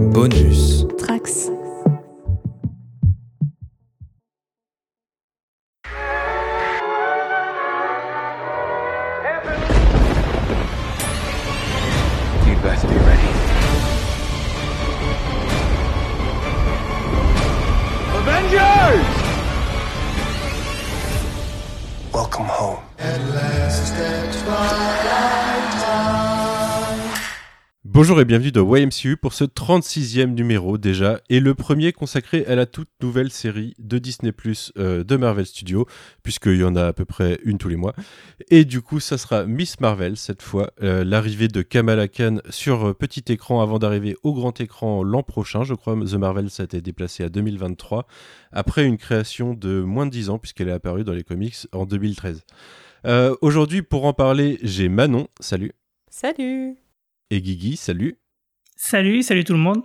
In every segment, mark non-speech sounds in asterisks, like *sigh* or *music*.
Bonus. Bonjour et bienvenue dans YMCU pour ce 36e numéro déjà, et le premier consacré à la toute nouvelle série de Disney Plus euh, de Marvel Studios, puisqu'il y en a à peu près une tous les mois. Et du coup, ça sera Miss Marvel cette fois, euh, l'arrivée de Kamala Khan sur euh, petit écran avant d'arriver au grand écran l'an prochain, je crois. The Marvel, ça a été déplacé à 2023, après une création de moins de 10 ans, puisqu'elle est apparue dans les comics en 2013. Euh, Aujourd'hui, pour en parler, j'ai Manon, salut, Salut et Guigui, salut. Salut, salut tout le monde.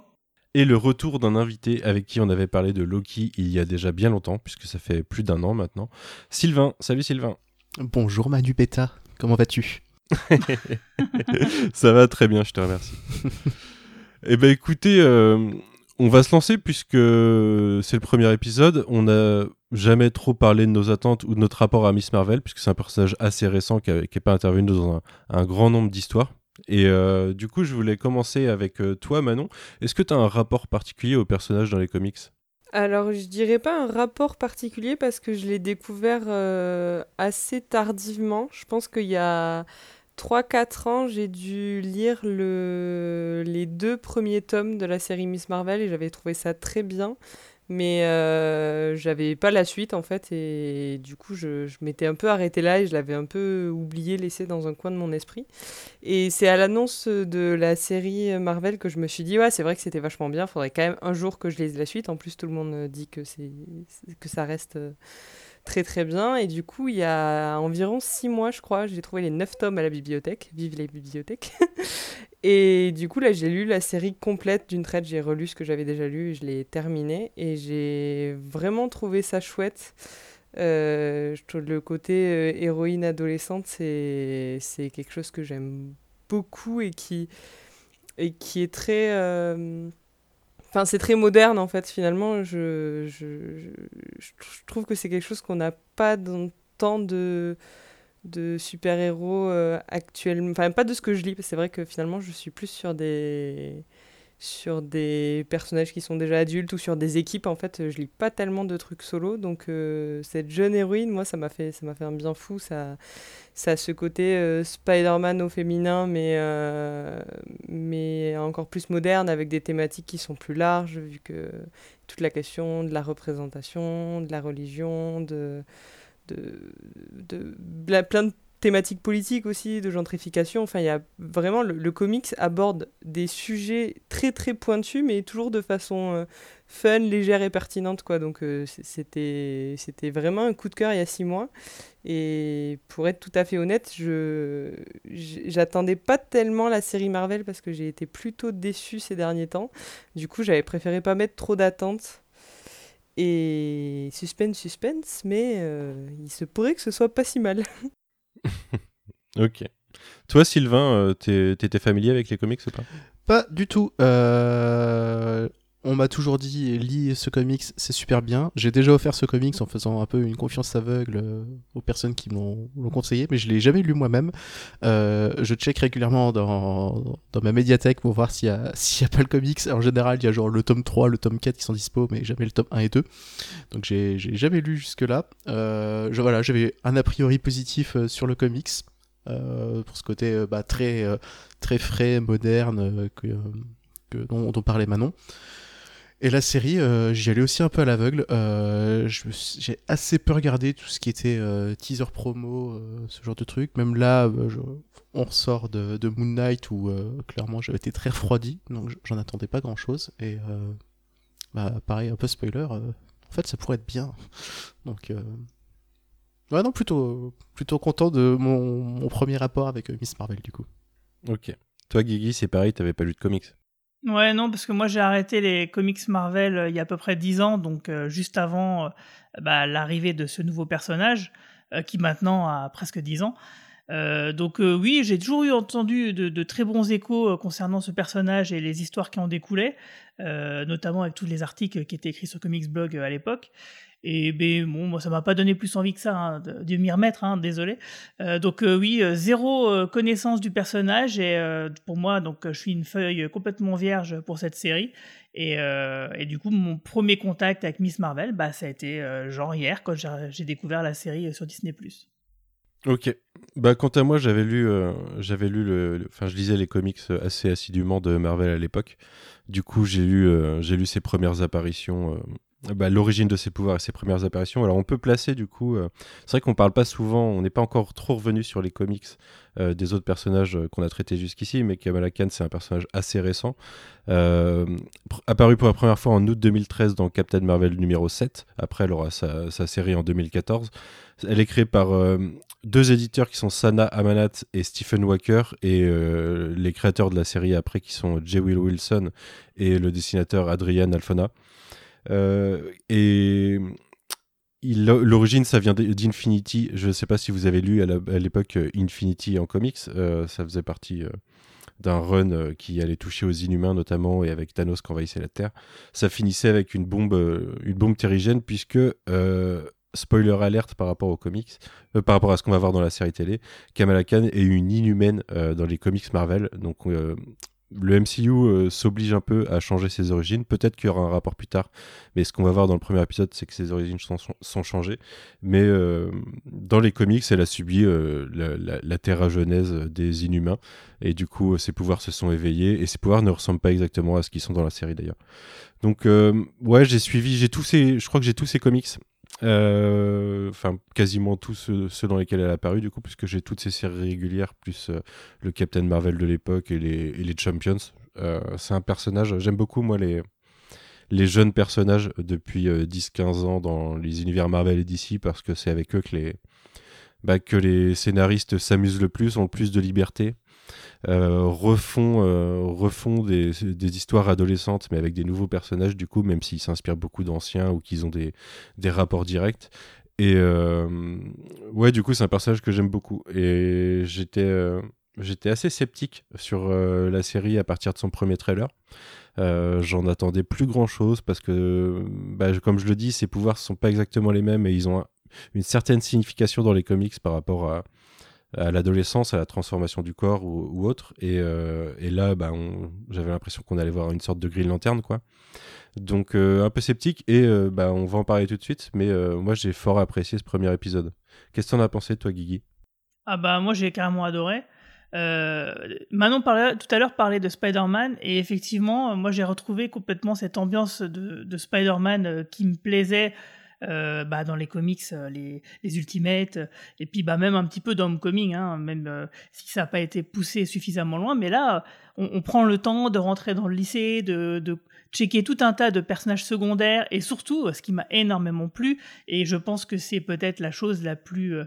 Et le retour d'un invité avec qui on avait parlé de Loki il y a déjà bien longtemps, puisque ça fait plus d'un an maintenant. Sylvain, salut Sylvain. Bonjour Manu Beta, comment vas-tu? *laughs* *laughs* Ça va très bien, je te remercie. *laughs* Eh ben écoutez, euh, on va se lancer puisque c'est le premier épisode. On n'a jamais trop parlé de nos attentes ou de notre rapport à Miss Marvel, puisque c'est un personnage assez récent qui n'est pas intervenu dans un, un grand nombre d'histoires. Et euh, du coup, je voulais commencer avec euh, toi, Manon. Est-ce que tu as un rapport particulier au personnage dans les comics? Alors, je dirais pas un rapport particulier parce que je l'ai découvert euh, assez tardivement. Je pense qu'il y a 3-4 ans, j'ai dû lire le... les deux premiers tomes de la série Miss Marvel et j'avais trouvé ça très bien. Mais euh, j'avais pas la suite en fait et du coup je, m'étais un peu arrêtée là et je l'avais un peu oublié, laissé dans un coin de mon esprit. Et c'est à l'annonce de la série Marvel que je me suis dit ouais c'est vrai que c'était vachement bien, faudrait quand même un jour que je lise la suite. En plus tout le monde dit que c'est que ça reste euh, très très bien et du coup il y a environ six mois je crois j'ai trouvé les neuf tomes à la bibliothèque, vive les bibliothèques. *laughs* Et du coup, là, j'ai lu la série complète d'une traite. J'ai relu ce que j'avais déjà lu, je l'ai terminé. Et j'ai vraiment trouvé ça chouette. Euh, le côté euh, héroïne adolescente, c'est c'est quelque chose que j'aime beaucoup et qui, et qui est très. euh, Enfin, c'est très moderne en fait, finalement. Je, je, je, trouve que c'est quelque chose qu'on n'a pas dans tant de de super-héros euh, actuellement. Enfin, pas de ce que je lis, parce que c'est vrai que finalement, je suis plus sur des sur des personnages qui sont déjà adultes ou sur des équipes en fait je lis pas tellement de trucs solo. Donc euh, cette jeune héroïne moi ça m'a fait ça m'a fait un bien fou ça ça a ce côté euh, Spider-Man au féminin mais euh, mais encore plus moderne avec des thématiques qui sont plus larges vu que toute la question de la représentation de la religion de de, de, de plein de thématiques politiques aussi, de gentrification. Enfin, il y a vraiment le, comics aborde des sujets très très pointus, mais toujours de façon euh, fun, légère et pertinente, quoi. Donc euh, c'était vraiment un coup de cœur il y a six mois. Et pour être tout à fait honnête, je j'attendais pas tellement la série Marvel parce que j'ai été plutôt déçu ces derniers temps. Du coup, j'avais préféré pas mettre trop d'attentes. Et suspense, suspense, mais euh, il se pourrait que ce soit pas si mal. *laughs* ok. Toi, Sylvain, euh, t'étais familier avec les comics ou pas? Pas du tout. Euh... On m'a toujours dit, lis ce comics, c'est super bien. J'ai déjà offert ce comics en faisant un peu une confiance aveugle euh, aux personnes qui m'ont conseillé, mais je l'ai jamais lu moi-même. Euh, je check régulièrement dans, dans ma médiathèque pour voir s'il y, a, *laughs* a pas le comics. En général, il y a genre le tome 3, le tome 4 qui sont dispo, mais jamais le tome 1 et 2. Donc j'ai, jamais lu jusque-là. Euh, voilà, j'avais un a priori positif sur le comics. Pour ce côté bah, très, très frais, moderne que, dont, dont parlait Manon. Et la série, euh, j'y allais aussi un peu à l'aveugle. Euh, j'ai assez peu regardé tout ce qui était euh, teaser promo, euh, ce genre de truc. Même là, je, on ressort de, Moon Knight où clairement j'avais été très refroidi, donc j'en attendais pas grand chose. Et bah, pareil, un peu spoiler, en fait ça pourrait être bien. Donc Ouais, non, plutôt, plutôt content de mon, mon premier rapport avec euh, Miss Marvel, du coup. Ok. Toi, Guigui, c'est pareil, t'avais pas lu de comics? Ouais, non, parce que moi j'ai arrêté les comics Marvel euh, il y a à peu près 10 ans, donc euh, juste avant euh, bah, l'arrivée de ce nouveau personnage, qui maintenant a presque 10 ans. Donc oui, j'ai toujours eu entendu de, très bons échos concernant ce personnage et les histoires qui en découlaient, notamment avec tous les articles qui étaient écrits sur Comics Blog à l'époque. Et ben, bon, moi, ça m'a pas donné plus envie que ça hein, de, m'y remettre, hein, désolé. donc oui, zéro connaissance du personnage et pour moi, donc je suis une feuille complètement vierge pour cette série. Et, et du coup, mon premier contact avec Miss Marvel, bah, ça a été genre hier quand j'ai découvert la série sur Disney+. Ok. Bah, quant à moi, j'avais lu, euh, j'avais lu le, enfin, je lisais les comics assez assidûment de Marvel à l'époque. Du coup, j'ai lu, euh, j'ai lu ses premières apparitions, euh, bah, l'origine de ses pouvoirs et ses premières apparitions. Alors, on peut placer du coup. c'est vrai qu'on parle pas souvent, on n'est pas encore trop revenu sur les comics des autres personnages qu'on a traités jusqu'ici, mais Kamala Khan, c'est un personnage assez récent, apparu pour la première fois en août 2013 dans Captain Marvel numéro 7. Après, elle aura sa, série en 2014. Elle est créée par deux éditeurs qui sont Sana Amanat et Stephen Walker et euh, les créateurs de la série après qui sont J. Will Wilson et le dessinateur Adrian Alfona. Euh, et l'origine ça vient d'Infinity. Je ne sais pas si vous avez lu à l'époque euh, Infinity en comics. ça faisait partie d'un run qui allait toucher aux Inhumains notamment et avec Thanos qui envahissait la Terre. Ça finissait avec une bombe, une bombe terrigène puisque spoiler alerte par rapport aux comics, euh, par rapport à ce qu'on va voir dans la série télé, Kamala Khan est une inhumaine euh, dans les comics Marvel. Donc euh, le MCU s'oblige un peu à changer ses origines. Peut-être qu'il y aura un rapport plus tard, mais ce qu'on va voir dans le premier épisode, c'est que ses origines sont, changées. Mais dans les comics, elle a subi la, la, terra genèse des Inhumains, et du coup, ses pouvoirs se sont éveillés, et ses pouvoirs ne ressemblent pas exactement à ce qu'ils sont dans la série d'ailleurs. Donc ouais, j'ai suivi, j'ai tous ces, je crois que j'ai tous ces comics. Euh, enfin, quasiment tous ceux, dans lesquels elle a apparu, du coup, puisque j'ai toutes ces séries régulières, plus euh, le Captain Marvel de l'époque et les, les, Champions. Euh, c'est un personnage, j'aime beaucoup, moi, les, les jeunes personnages depuis 10-15 ans dans les univers Marvel et DC, parce que c'est avec eux que les, bah, que les scénaristes s'amusent le plus, ont le plus de liberté. Euh, refont, euh, refont des, des, histoires adolescentes, mais avec des nouveaux personnages, du coup, même s'ils s'inspirent beaucoup d'anciens ou qu'ils ont des, des rapports directs. Et euh, ouais, du coup, c'est un personnage que j'aime beaucoup. Et j'étais j'étais assez sceptique sur la série à partir de son premier trailer. J'en attendais plus grand chose parce que, bah, comme je le dis, ses pouvoirs sont pas exactement les mêmes et ils ont une certaine signification dans les comics par rapport à, à l'adolescence, à la transformation du corps ou, autre. Et, euh, et, là, bah, j'avais l'impression qu'on allait voir une sorte de grille lanterne, quoi. Donc euh, un peu sceptique et euh, bah, on va en parler tout de suite. Mais moi, j'ai fort apprécié ce premier épisode. Qu'est-ce que t'en as pensé, toi, Guigui? Ah bah moi, j'ai carrément adoré. Manon parlait, tout à l'heure parlait de Spider-Man et effectivement, moi j'ai retrouvé complètement cette ambiance de, de Spider-Man qui me plaisait euh, bah, dans les comics, euh, les, les Ultimates, euh, et puis bah, même un petit peu dans Homecoming, hein, même si ça n'a pas été poussé suffisamment loin. Mais là, on, prend le temps de rentrer dans le lycée, de, de checker tout un tas de personnages secondaires, et surtout, ce qui m'a énormément plu, et je pense que c'est peut-être la chose la plus euh,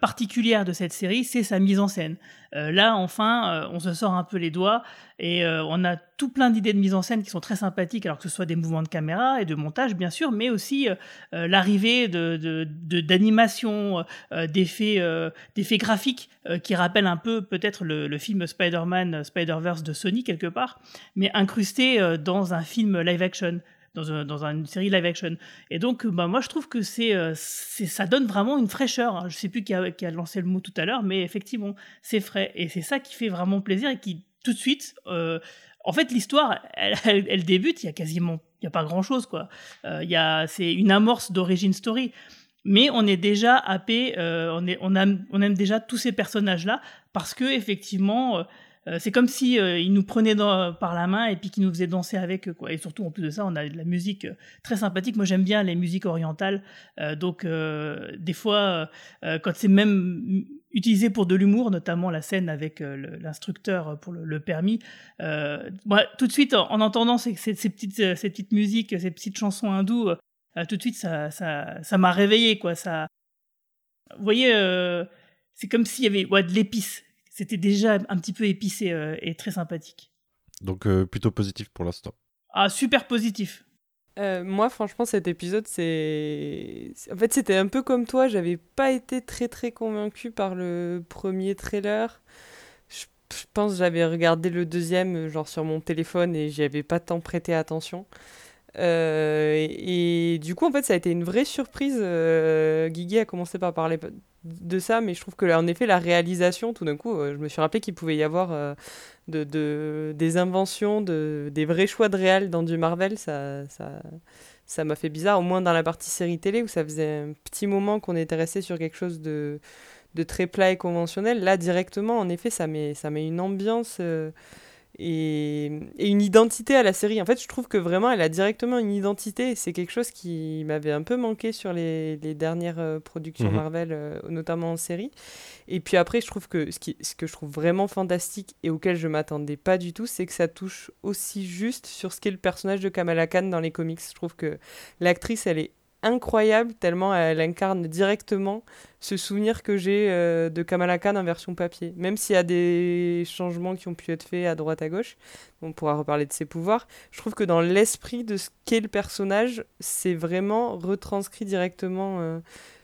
particulière de cette série, c'est sa mise en scène. Euh, là, enfin, euh, on se sort un peu les doigts et on a tout plein d'idées de mise en scène qui sont très sympathiques, alors que ce soit des mouvements de caméra et de montage, bien sûr, mais aussi l'arrivée de, d'animation, d'effets, d'effets graphiques qui rappellent un peu peut-être le, le film Spider-Man, Spider-Verse de Sony quelque part, mais incrusté dans un film live-action dans, une série live action. Et donc, bah, moi, je trouve que euh, ça donne vraiment une fraîcheur. Hein. Je sais plus qui a, lancé le mot tout à l'heure, mais effectivement, c'est frais. Et c'est ça qui fait vraiment plaisir et qui, tout de suite, euh, en fait, l'histoire, elle, débute, il y a quasiment, il y a pas grand chose, quoi. Euh, c'est une amorce d'origine story. Mais on est déjà happé, on, aime, on aime déjà tous ces personnages-là parce que effectivement, euh, c'est comme si euh, il nous prenait par la main et puis qu'il nous faisait danser avec quoi. Et surtout, en plus de ça, on a de la musique euh, très sympathique. Moi, j'aime bien les musiques orientales. donc, des fois, quand c'est même utilisé pour de l'humour, notamment la scène avec l'instructeur pour le, permis. moi, tout de suite, en, entendant ces, petites, ces petites musiques, ces petites chansons hindoues, tout de suite, ça, ça, ça m'a réveillé, quoi. Ça, vous voyez, c'est comme s'il y avait ouais, de l'épice c'était déjà un petit peu épicé euh, et très sympathique. Donc euh, plutôt positif pour l'instant. Ah, super positif. Euh, moi, franchement, cet épisode, c'est. En fait, c'était un peu comme toi. J'avais pas été très très convaincu par le premier trailer. Je, je pense que j'avais regardé le deuxième, genre sur mon téléphone, et j'y avais pas tant prêté attention. Euh, et, et du coup, en fait, ça a été une vraie surprise. Euh, Guigui a commencé par parler de ça, mais je trouve que, en effet, la réalisation, tout d'un coup, euh, je me suis rappelé qu'il pouvait y avoir euh, de, de- des inventions, de, des vrais choix de réal dans du Marvel. Ça, ça, ça m'a fait bizarre, au moins dans la partie série télé, où ça faisait un petit moment qu'on était resté sur quelque chose de, de très plat et conventionnel. Là, directement, en effet, ça met, ça met une ambiance. euh, et, et une identité à la série. En fait, je trouve que vraiment, elle a directement une identité. C'est quelque chose qui m'avait un peu manqué sur les, les dernières euh, productions Mhm. Marvel, euh, notamment en série. Et puis après, je trouve que ce, qui, ce que je trouve vraiment fantastique et auquel je m'attendais pas du tout, c'est que ça touche aussi juste sur ce qu'est le personnage de Kamala Khan dans les comics. Je trouve que l'actrice, elle est incroyable tellement elle incarne directement ce souvenir que j'ai euh, de Kamala Khan en version papier. Même s'il y a des changements qui ont pu être faits à droite à gauche, on pourra reparler de ses pouvoirs, je trouve que dans l'esprit de ce qu'est le personnage, c'est vraiment retranscrit directement euh,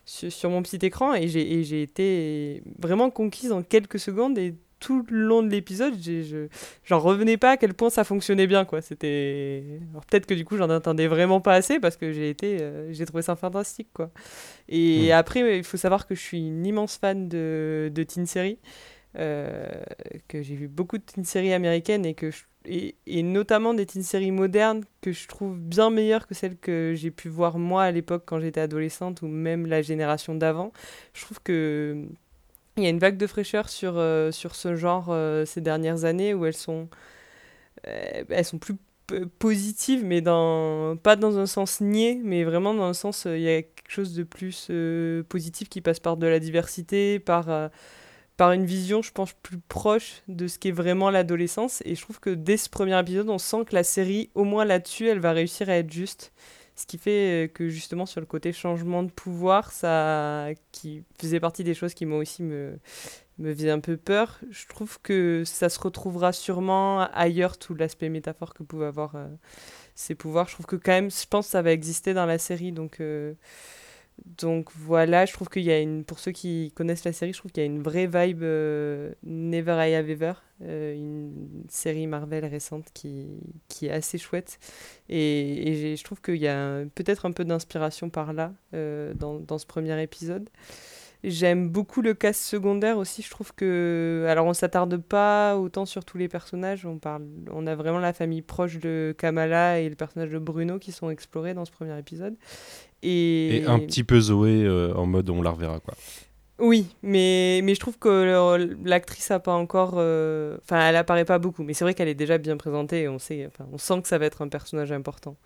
sur, sur mon petit écran et j'ai été vraiment conquise en quelques secondes et tout le long de l'épisode, j'en revenais pas à quel point ça fonctionnait bien quoi. C'était peut-être que du coup j'en attendais vraiment pas assez parce que j'ai été euh, j'ai trouvé ça fantastique quoi. Et Mm. après il faut savoir que je suis une immense fan de de teen série euh, que j'ai vu beaucoup de teen séries américaines et que je- et, et notamment des teen séries modernes que je trouve bien meilleures que celles que j'ai pu voir moi à l'époque quand j'étais adolescente ou même la génération d'avant. Je trouve que il y a une vague de fraîcheur sur, euh, sur ce genre euh, ces dernières années où elles sont, euh, elles sont plus positives, mais dans, pas dans un sens niais, mais vraiment dans un sens, il y a quelque chose de plus positif qui passe par de la diversité, par, par une vision, je pense, plus proche de ce qu'est vraiment l'adolescence. Et je trouve que dès ce premier épisode, on sent que la série, au moins là-dessus, elle va réussir à être juste. Ce qui fait euh, que justement sur le côté changement de pouvoir, ça qui faisait partie des choses qui m'ont aussi me, me un peu peur. Je trouve que ça se retrouvera sûrement ailleurs tout l'aspect métaphore que pouvaient avoir euh, ces pouvoirs. Je trouve que quand même, je pense que ça va exister dans la série, donc euh, donc voilà. Je trouve qu'il y a une, pour ceux qui connaissent la série, je trouve qu'il y a une vraie vibe euh, Never I Have Ever, euh, une série Marvel récente qui qui est assez chouette. Et, je trouve qu'il y a peut-être un peu d'inspiration par là euh, dans, dans ce premier épisode. J'aime beaucoup le cast secondaire aussi. Je trouve que. Alors, on s'attarde pas autant sur tous les personnages. On, parle... on a vraiment la famille proche de Kamala et le personnage de Bruno qui sont explorés dans ce premier épisode. Et, Et un petit peu Zoé euh, en mode on la reverra quoi. Oui, mais, mais je trouve que l'actrice a pas encore. euh, Enfin, elle apparaît pas beaucoup. Mais c'est vrai qu'elle est déjà bien présentée et on, sait, enfin, on sent que ça va être un personnage important.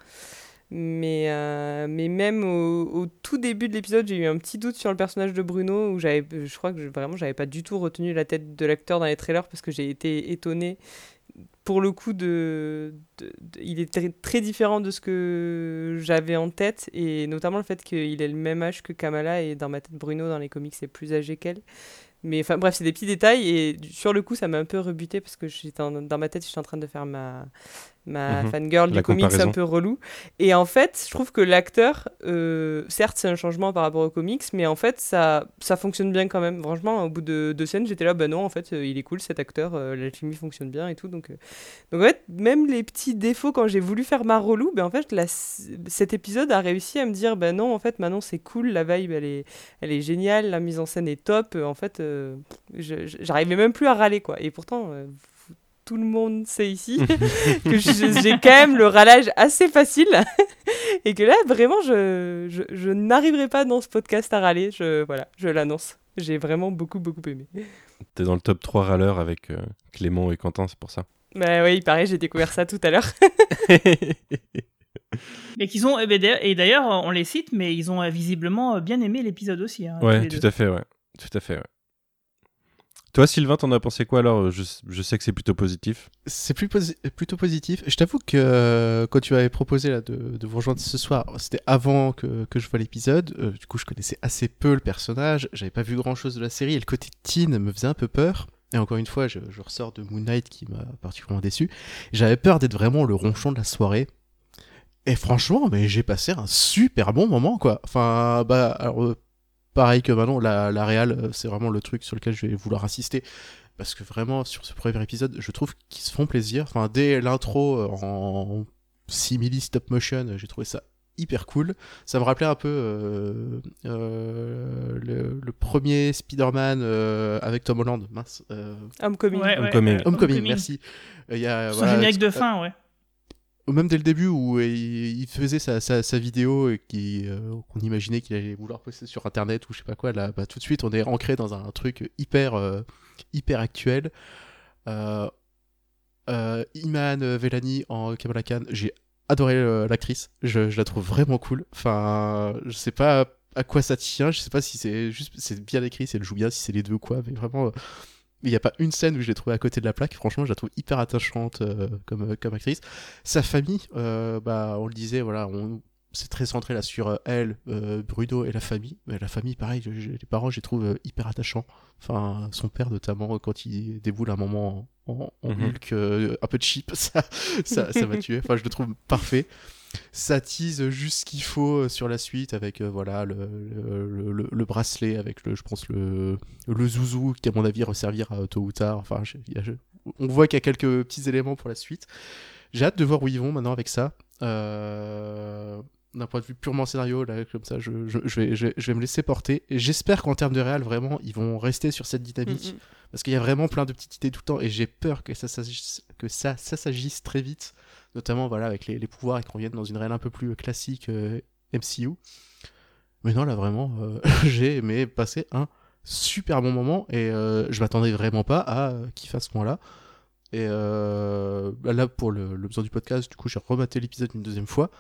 Mais, euh, mais même au, tout début de l'épisode, j'ai eu un petit doute sur le personnage de Bruno où j'avais, je crois que je- vraiment, j'avais pas du tout retenu la tête de l'acteur dans les trailers parce que j'ai été étonnée. Pour le coup, de, il est très, différent de ce que j'avais en tête et notamment le fait qu'il ait le même âge que Kamala et dans ma tête, Bruno dans les comics c'est plus âgé qu'elle. Mais enfin bref, c'est des petits détails et sur le coup, ça m'a un peu rebuté parce que j'étais dans ma tête, j'étais en train de faire ma, ma Mhm. fangirl La du comics un peu relou. Et en fait, je trouve que l'acteur, euh, certes, c'est un changement par rapport aux comics, mais en fait, ça, ça fonctionne bien quand même. Franchement, au bout de deux scènes, j'étais là, bah non, en fait, euh, il est cool cet acteur, euh, la chimie fonctionne bien et tout. Donc, euh, donc en fait, même les petits défauts, quand j'ai voulu faire ma relou, ben en fait, la- cet épisode a réussi à me dire, bah non, en fait, maintenant c'est cool, la vibe, elle est, elle est géniale, la mise en scène est top. En fait, j'arrivais même plus à râler, quoi. Et pourtant, tout le monde sait ici *laughs* que j'ai quand même le râlage assez facile *laughs* et que là, vraiment, je, je, je n'arriverai pas dans ce podcast à râler. Je, voilà, je l'annonce. J'ai vraiment beaucoup, beaucoup aimé. T'es dans le top 3 râleurs avec euh, Clément et Quentin, c'est pour ça. Bah oui, pareil, j'ai découvert ça tout à l'heure. *laughs* Mais qu'ils ont, eh ben, et d'ailleurs, on les cite, mais ils ont euh, visiblement euh, bien aimé l'épisode aussi. hein, ouais, tout deux. à fait, ouais. Tout à fait, ouais. Toi, Sylvain, t'en as pensé quoi alors je, je sais que c'est plutôt positif. C'est plus plutôt positif. Je t'avoue que euh, quand tu avais proposé de, vous rejoindre ce soir, c'était avant que, je vois l'épisode. Euh, du coup, je connaissais assez peu le personnage. J'avais pas vu grand chose de la série et le côté teen me faisait un peu peur. Et encore une fois, je, je ressors de Moon Knight qui m'a particulièrement déçu. J'avais peur d'être vraiment le ronchon de la soirée. Et franchement, mais j'ai passé un super bon moment, quoi. Enfin, bah, alors, euh, pareil que Manon, la, la réal, euh, c'est vraiment le truc sur lequel je vais vouloir insister. Parce que vraiment, sur ce premier épisode, je trouve qu'ils se font plaisir. Enfin, dès l'intro euh, en simili stop motion, j'ai trouvé ça hyper cool. Ça me rappelait un peu euh, euh, le, le premier Spider-Man euh, avec Tom Holland. Mince. euh, Homecoming. Ouais, ouais, Homecoming. ouais, Homecoming, Homecoming. merci. Euh, Il y a, Son voilà, générique de fin, ouais. Même dès le début où euh, il, faisait sa, vidéo et qui euh, qu'on imaginait qu'il allait vouloir poster sur internet ou je sais pas quoi là bah, tout de suite on est ancré dans un truc hyper euh, hyper actuel. Euh, euh, Iman Velani en Kamala Khan j'ai adoré l'actrice. Je, je la trouve vraiment cool. Enfin je sais pas à quoi ça tient. Je sais pas si c'est juste c'est bien écrit si elle joue bien si c'est les deux ou quoi. Mais vraiment euh, il n'y a pas une scène où je l'ai trouvée à côté de la plaque. Franchement, je la trouve hyper attachante euh, comme, comme actrice. Sa famille, euh, bah, on le disait, voilà, on, c'est très centré là sur euh, elle, euh, Bruno et la famille. Mais la famille, pareil, je- je- les parents, je les trouve euh, hyper attachants. Enfin, son père notamment, quand il déboule un moment en, en, en Mhm. Hulk, euh, un peu cheap, *laughs* ça, ça, ça m'a tué. Enfin, je le trouve parfait. Ça tease juste ce qu'il faut euh, sur la suite avec euh, voilà le, le, le- le bracelet avec le je pense le le zouzou qui à mon avis resservira euh, tôt ou tard. Enfin je- je- on voit qu'il y a quelques petits éléments pour la suite. J'ai hâte de voir où ils vont maintenant avec ça. Euh, d'un point de vue purement scénario là comme ça je, je, vais, je, vais- me laisser porter. Et j'espère qu'en termes de réal vraiment ils vont rester sur cette dynamique. Mm, mm. parce qu'il y a vraiment plein de petites idées tout le temps et j'ai peur que ça s'agisse que ça, ça s'agisse très vite notamment voilà avec les, pouvoirs et qu'on vienne dans une réelle un peu plus classique euh, MCU mais non là vraiment euh, *laughs* j'ai aimé passer un super bon moment et euh, je m'attendais vraiment pas à euh, qu'il fasse ce moment là. Et euh, là pour le, besoin du podcast du coup j'ai rematé l'épisode une deuxième fois.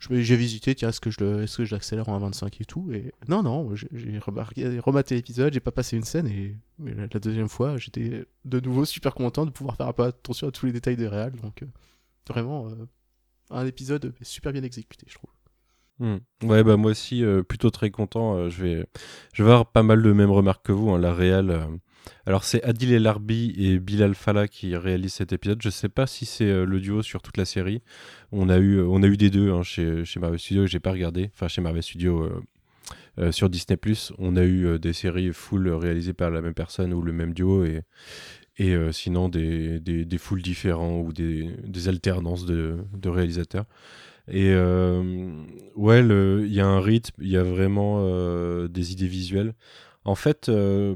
J'ai visité tiens est-ce que je l'accélère en 1.25 et tout et non non j'ai- rematé l'épisode j'ai pas passé une scène et la, deuxième fois j'étais de nouveau super content de pouvoir faire attention à tous les détails de réal donc euh, vraiment euh, un épisode super bien exécuté je trouve Hmm. Ouais, bah moi aussi, euh, plutôt très content. euh, je, vais, je vais avoir pas mal de mêmes remarques que vous. hein, la euh, Alors, c'est Adil El Arbi et Bilal Fallah qui réalisent cet épisode. Je sais pas si c'est le duo sur toute la série. On a eu, on a eu des deux hein, chez, chez Marvel Studios. J'ai pas regardé. Enfin, chez Marvel Studios. sur Disney on a eu des séries full réalisées par la même personne ou le même duo et, et euh, sinon des, des, fulls différents ou des, des alternances de, de réalisateurs. Et euh, ouais, il y a un rythme, il y a vraiment euh, des idées visuelles. En fait,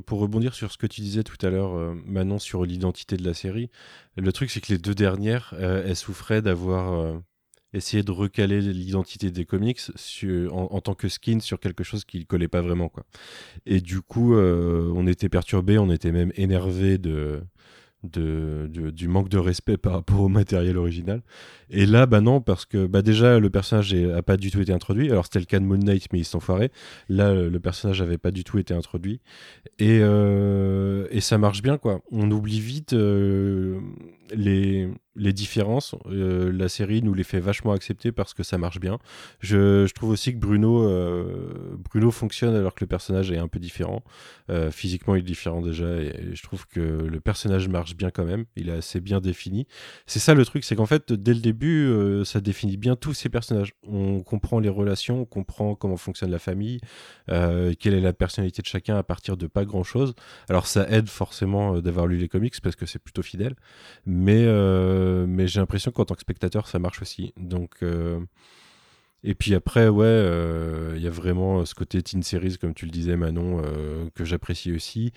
pour rebondir sur ce que tu disais tout à l'heure, Manon, sur l'identité de la série, le truc c'est que les deux dernières, elles souffraient d'avoir essayé de recaler l'identité des comics en, en tant que skin sur quelque chose qui ne collait pas vraiment. Quoi. Et du coup, on était perturbé, on était même énervé de, de, de- du manque de respect par rapport au matériel original. Et là, bah non, parce que bah déjà, le personnage est- a pas du tout été introduit. Alors, c'était le cas de Moon Knight, mais ils sont foirés. Là, le personnage avait pas du tout été introduit. Et, euh, et ça marche bien, quoi. On oublie vite euh, les, les différences. Euh, la série nous les fait vachement accepter parce que ça marche bien. Je, je trouve aussi que Bruno, euh, Bruno fonctionne alors que le personnage est un peu différent. Euh, physiquement, il est différent déjà. Et, je trouve que le personnage marche bien quand même. Il est assez bien défini. C'est ça le truc, c'est qu'en fait, dès le début, ça définit bien tous ces personnages. On comprend les relations, on comprend comment fonctionne la famille, quelle est la personnalité de chacun à partir de pas grand chose. Alors ça aide forcément d'avoir lu les comics parce que c'est plutôt fidèle, euh, mais j'ai l'impression qu'en tant que spectateur, ça marche aussi. Donc. euh, et puis après, ouais, euh, il y a vraiment ce côté teen series, comme tu le disais, Manon, que j'apprécie aussi.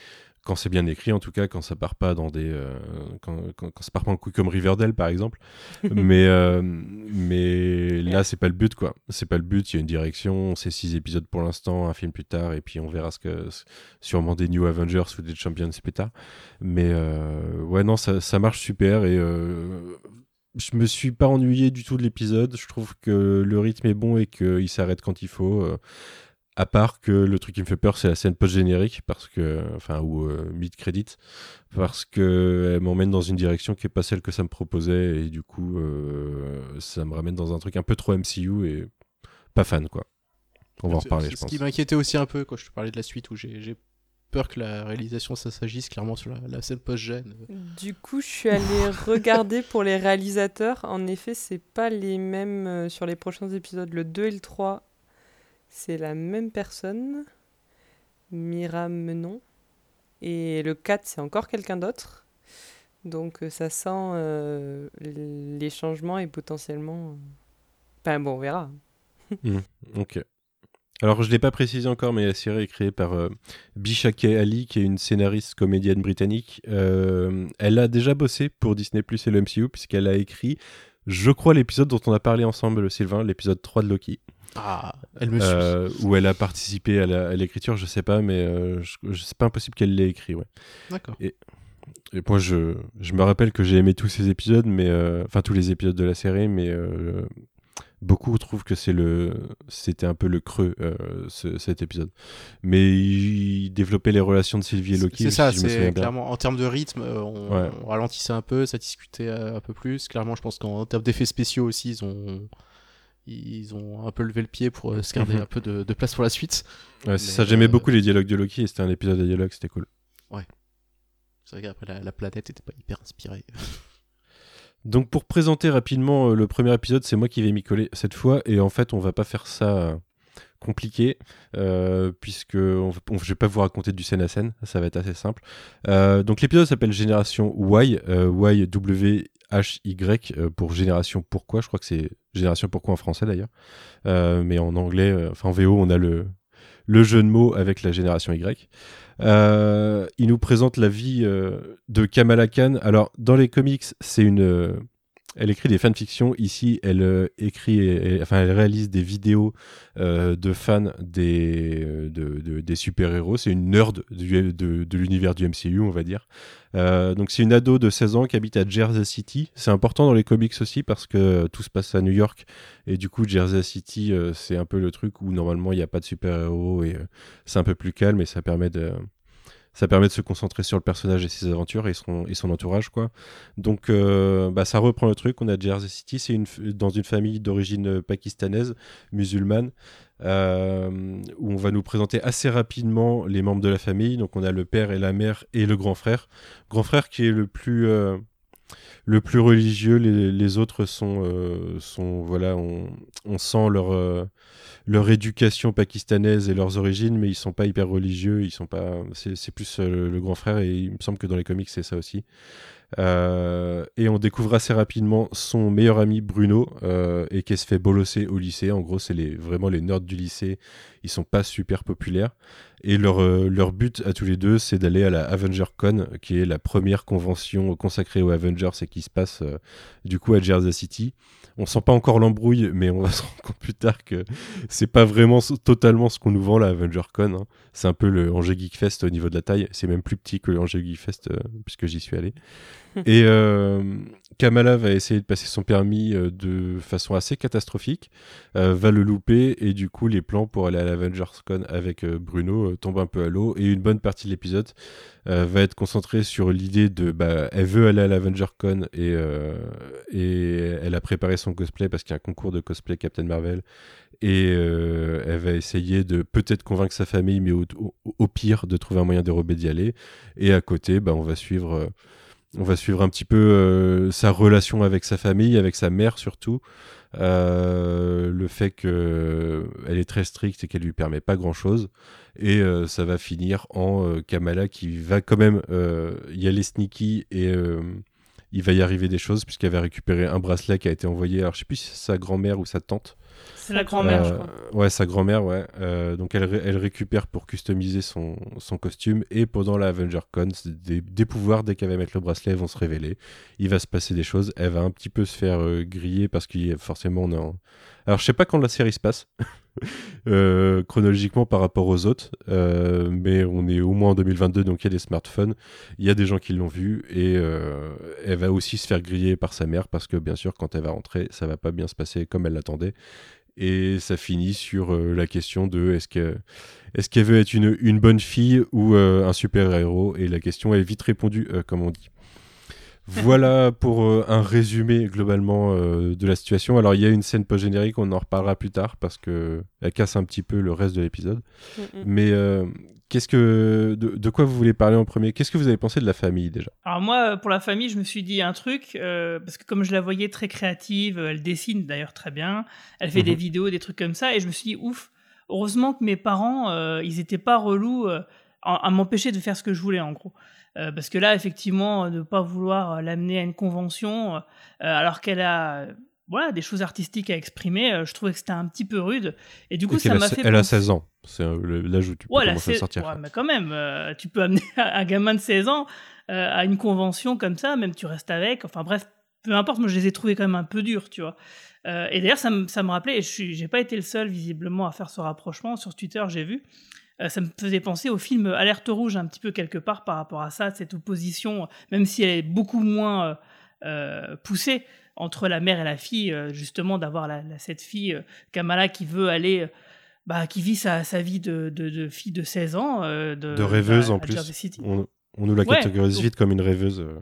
Quand c'est bien écrit, en tout cas, quand ça part pas dans des, euh, quand, quand, quand ça part pas en couille comme Riverdale, par exemple. *laughs* mais, euh, mais là, c'est pas le but, quoi. C'est pas le but. Il y a une direction. C'est six épisodes pour l'instant, un film plus tard, et puis on verra ce que, sûrement des New Avengers ou des Champions plus tard. Mais euh, ouais, non, ça, ça marche super et euh, je me suis pas ennuyé du tout de l'épisode. Je trouve que le rythme est bon et qu'il s'arrête quand il faut. À part que le truc qui me fait peur, c'est la scène post-générique, parce que, enfin, ou euh, mid-credit, parce que elle m'emmène dans une direction qui est pas celle que ça me proposait, et du coup, euh, ça me ramène dans un truc un peu trop MCU et pas fan, quoi. On va en reparler, c'est je ce pense. qui m'inquiétait aussi un peu quand je te parlais de la suite où j'ai j'ai peur que la réalisation ça s'agisse clairement sur la, la scène post-gène. Du coup, je suis allée *laughs* regarder pour les réalisateurs. En effet, c'est pas les mêmes euh, sur les prochains épisodes. Le 2 et le 3, c'est la même personne. Mira Menon. Et le 4, c'est encore quelqu'un d'autre. Donc euh, ça sent euh, les changements et potentiellement... euh, Enfin bon, on verra. *laughs* Ok. Alors, je ne l'ai pas précisé encore, mais la série est créée par euh, Bishake Ali, qui est une scénariste comédienne britannique. Elle a déjà bossé pour Disney Plus et le MCU, puisqu'elle a écrit, je crois, l'épisode dont on a parlé ensemble, Sylvain, l'épisode 3 de Loki, Ah, elle me suit. euh, où elle a participé à l'écriture, je sais pas, mais euh, je, je- c'est pas impossible qu'elle l'ait écrit, ouais. D'accord. Et moi, je, je me rappelle que j'ai aimé tous ces épisodes, mais euh, enfin tous les épisodes de la série, mais euh, beaucoup trouvent que c'est le, c'était un peu le creux euh, ce- cet épisode. Mais il développait les relations de Sylvie et Loki. C'est ça, si c'est clairement en termes de rythme, on, Ouais. on ralentissait un peu, ça discutait un peu plus. Clairement, je pense qu'en termes d'effets spéciaux aussi, ils ont ils ont un peu levé le pied pour euh, se garder Mhm. un peu de, de place pour la suite. Ouais, ça, j'aimais euh, beaucoup les dialogues de Loki et c'était un épisode de dialogue, c'était cool. C'est vrai qu'après la, la planète était pas hyper inspirée. *laughs* Donc pour présenter rapidement euh, le premier épisode, c'est moi qui vais m'y coller cette fois et en fait on va pas faire ça compliqué euh, puisque on, on- je vais pas vous raconter du scène à scène, ça va être assez simple. Euh, donc l'épisode s'appelle Génération Y, euh, Y W H Y euh, pour Génération Pourquoi, je crois que c'est Génération Pourquoi en français d'ailleurs, Euh, mais en anglais, euh, enfin en VO on a le le jeu de mots avec la génération Y. Il nous présente la vie de Kamala Khan. Alors, dans les comics, c'est une. Elle écrit des fanfictions. Ici, elle euh, écrit, enfin, elle réalise des vidéos euh, de fans des, euh, de, de- des super-héros. C'est une nerd de, l'univers du MCU, on va dire. Donc, c'est une ado de 16 ans qui habite à Jersey City. C'est important dans les comics aussi parce que tout se passe à New York. Et du coup, Jersey City, c'est un peu le truc où normalement il n'y a pas de super-héros et c'est un peu plus calme et ça permet de. Ça permet de se concentrer sur le personnage et ses aventures et son, entourage, quoi. Donc, euh, bah, ça reprend le truc. On a Jersey City, c'est dans une famille d'origine euh, pakistanaise, musulmane, euh, où on va nous présenter assez rapidement les membres de la famille. Donc, on a le père et la mère et le grand frère. Grand frère qui est le plus, le plus religieux. Les, autres sont, euh, sont voilà, on, on sent leur, euh, leur éducation pakistanaise et leurs origines, mais ils sont pas hyper religieux. Ils sont pas. C'est c'est plus euh, le grand frère et il me semble que dans les comics c'est ça aussi. Euh, et on découvre assez rapidement son meilleur ami Bruno euh, et qui se fait bolosser au lycée. En gros, c'est les, vraiment les nerds du lycée. Ils sont pas super populaires. Et leur, euh, leur but à tous les deux, c'est d'aller à la Avenger Con, qui est la première convention consacrée aux Avengers et qui se passe du coup à Jersey City. On sent pas encore l'embrouille, mais on va se rendre compte plus tard que c'est pas vraiment totalement ce qu'on nous vend la Avenger Con. hein. C'est un peu le Angers Geek Fest au niveau de la taille. C'est même plus petit que le Angers Geek Fest euh, puisque j'y suis allé. *laughs* Et euh, Kamala va essayer de passer son permis euh, de façon assez catastrophique, euh, va le louper et du coup les plans pour aller à l'Avengers Con avec Bruno tombent un peu à l'eau et une bonne partie de l'épisode va être concentrée sur l'idée de bah elle veut aller à l'Avenger Con et, et elle a préparé son cosplay parce qu'il y a un concours de cosplay Captain Marvel et elle va essayer de peut-être convaincre sa famille mais au, pire de trouver un moyen dérobé d'y aller. Et à côté bah on va suivre on va suivre un petit peu euh, sa relation avec sa famille, avec sa mère surtout. Euh, le fait qu'elle est très stricte et qu'elle lui permet pas grand chose. Et euh, ça va finir en euh, Kamala qui va quand même euh, y aller sneaky et euh, il va y arriver des choses puisqu'elle va récupérer un bracelet qui a été envoyé. Alors je sais sa grand-mère ou sa tante. C'est la grand-mère, je Euh, crois. Ouais, sa grand-mère, ouais. Euh, donc elle, ré- elle récupère pour customiser son, son costume et pendant la Avenger Con, des, des pouvoirs, dès qu'elle va mettre le bracelet, vont se révéler. Il va se passer des choses. Elle va un petit peu se faire euh, griller parce qu'il y a forcément on est en- Alors je sais pas quand la série se passe. *laughs* *laughs* euh, chronologiquement par rapport aux autres, euh, mais on est au moins en 2022, donc il y a des smartphones, il y a des gens qui l'ont vu, et euh, elle va aussi se faire griller par sa mère, parce que bien sûr, quand elle va rentrer, ça va pas bien se passer comme elle l'attendait, et ça finit sur la question de est-ce que est-ce qu'elle veut être une, une bonne fille ou un super-héros, et la question est vite répondue, comme on dit. Voilà pour euh, un résumé globalement euh, de la situation. Alors il y a une scène post-générique, on en reparlera plus tard parce que elle casse un petit peu le reste de l'épisode. Mm. Mais euh, Qu'est-ce que de, de, quoi vous voulez parler en premier? Qu'est-ce que vous avez pensé de la famille déjà? Alors moi, pour la famille, je me suis dit un truc euh, parce que comme je la voyais très créative, elle dessine d'ailleurs très bien, elle fait Mhm. des vidéos, des trucs comme ça, et je me suis dit ouf. Heureusement que mes parents, euh, ils étaient pas relous euh, à, à m'empêcher de faire ce que je voulais en gros. Euh, parce que là, effectivement, de pas vouloir euh, l'amener à une convention, euh, alors qu'elle a euh, voilà des choses artistiques à exprimer, euh, je trouvais que c'était un petit peu rude. Et du coup, Et ça m'a fait. elle a penser- 16 ans. C'est euh, l'âge où tu peux Ouais, commencer à sortir. ouais, mais quand même, euh, tu peux amener *laughs* un gamin de 16 ans euh, à une convention comme ça, même tu restes avec. Enfin bref, peu importe, moi je les ai trouvés quand même un peu durs, tu vois. Euh, et d'ailleurs, ça, me- ça me rappelait, et je j'ai pas été le seul visiblement à faire ce rapprochement. Sur Twitter, j'ai vu. Euh, ça me faisait penser au film Alerte Rouge un petit peu quelque part par rapport à ça, cette opposition, même si elle est beaucoup moins euh, euh, poussée entre la mère et la fille, justement d'avoir la, la- cette fille Kamala qui veut aller bah, qui vit sa, sa vie de, de, de fille de 16 ans. euh, de, De rêveuse à- en plus. On, on nous la Ouais, catégorise donc- vite comme une rêveuse euh,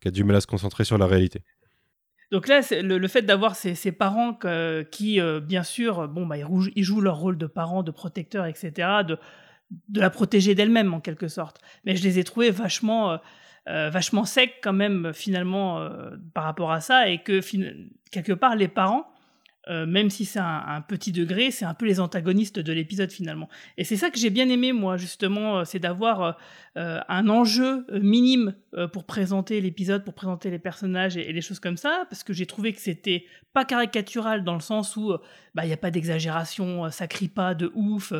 qui a du mal à se concentrer sur la réalité. Donc là, le, fait d'avoir ces, parents qui, euh, bien sûr, bon, bah, ils, jouent leur rôle de parents, de protecteurs, etc., de, la protéger d'elle-même, en quelque sorte. Mais je les ai trouvés vachement, euh, euh, vachement secs, quand même, finalement, par rapport à ça, et que, quelque part, les parents, euh, même si c'est un, petit degré, c'est un peu les antagonistes de l'épisode, finalement. Et c'est ça que j'ai bien aimé, moi, justement, euh, c'est d'avoir euh, euh, un enjeu euh, minime euh, pour présenter l'épisode, pour présenter les personnages et, les choses comme ça, parce que j'ai trouvé que c'était pas caricatural dans le sens où bah il y a pas d'exagération, ça crie pas de ouf,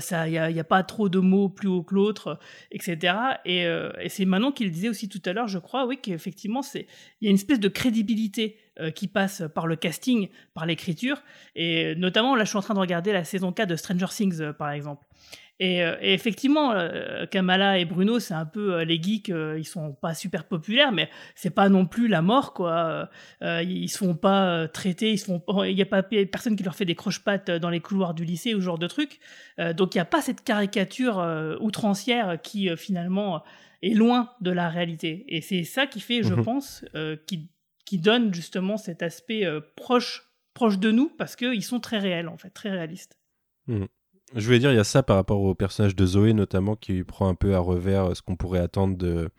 ça il y a, pas trop de mots plus haut que l'autre, etc. Et, et c'est Manon qui le disait aussi tout à l'heure, je crois, oui, qu'effectivement c'est il y a une espèce de crédibilité euh, qui passe par le casting, par l'écriture, et notamment là je suis en train de regarder la saison 4 de Stranger Things euh, par exemple. Et, euh, et effectivement, Kamala et Bruno, c'est un peu les geeks, ils sont pas super populaires, mais c'est pas non plus la mort, quoi. Ils se font pas traiter, ils se font, il y a pas personne qui leur fait des croche-pattes dans les couloirs du lycée ou ce genre de trucs. Euh, donc il y a pas cette caricature outrancière qui finalement est loin de la réalité. Et c'est ça qui fait, je Mhm. pense, euh, qui qui donne justement cet aspect euh, proche de nous parce qu'ils sont très réels en fait, très réalistes. Je voulais dire, il y a ça par rapport au personnage de Zoé, notamment, qui prend un peu à revers euh, ce qu'on pourrait attendre de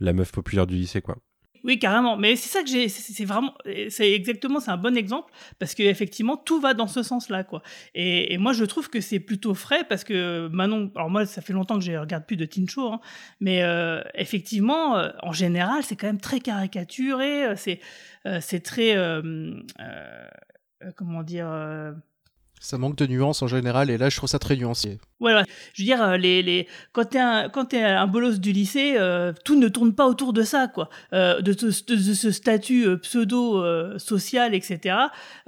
la meuf populaire du lycée, quoi. Oui, carrément. Mais c'est ça que j'ai. C'est vraiment. C'est exactement. C'est un bon exemple parce que effectivement tout va dans ce sens-là, quoi. Et, et moi, je trouve que c'est plutôt frais parce que Manon. Alors moi, ça fait longtemps que je regarde plus de teen show, hein, mais euh, effectivement, euh, en général, c'est quand même très caricaturé. euh, C'est euh, c'est très. euh, euh, euh, comment dire. Ça manque de nuances en général, et là je trouve ça très nuancé. Ouais. Je veux dire, euh, les, les... quand t'es t'es un bolos du lycée, euh, tout ne tourne pas autour de ça, quoi. Euh, de, ce- statut euh, pseudo euh, social, etc.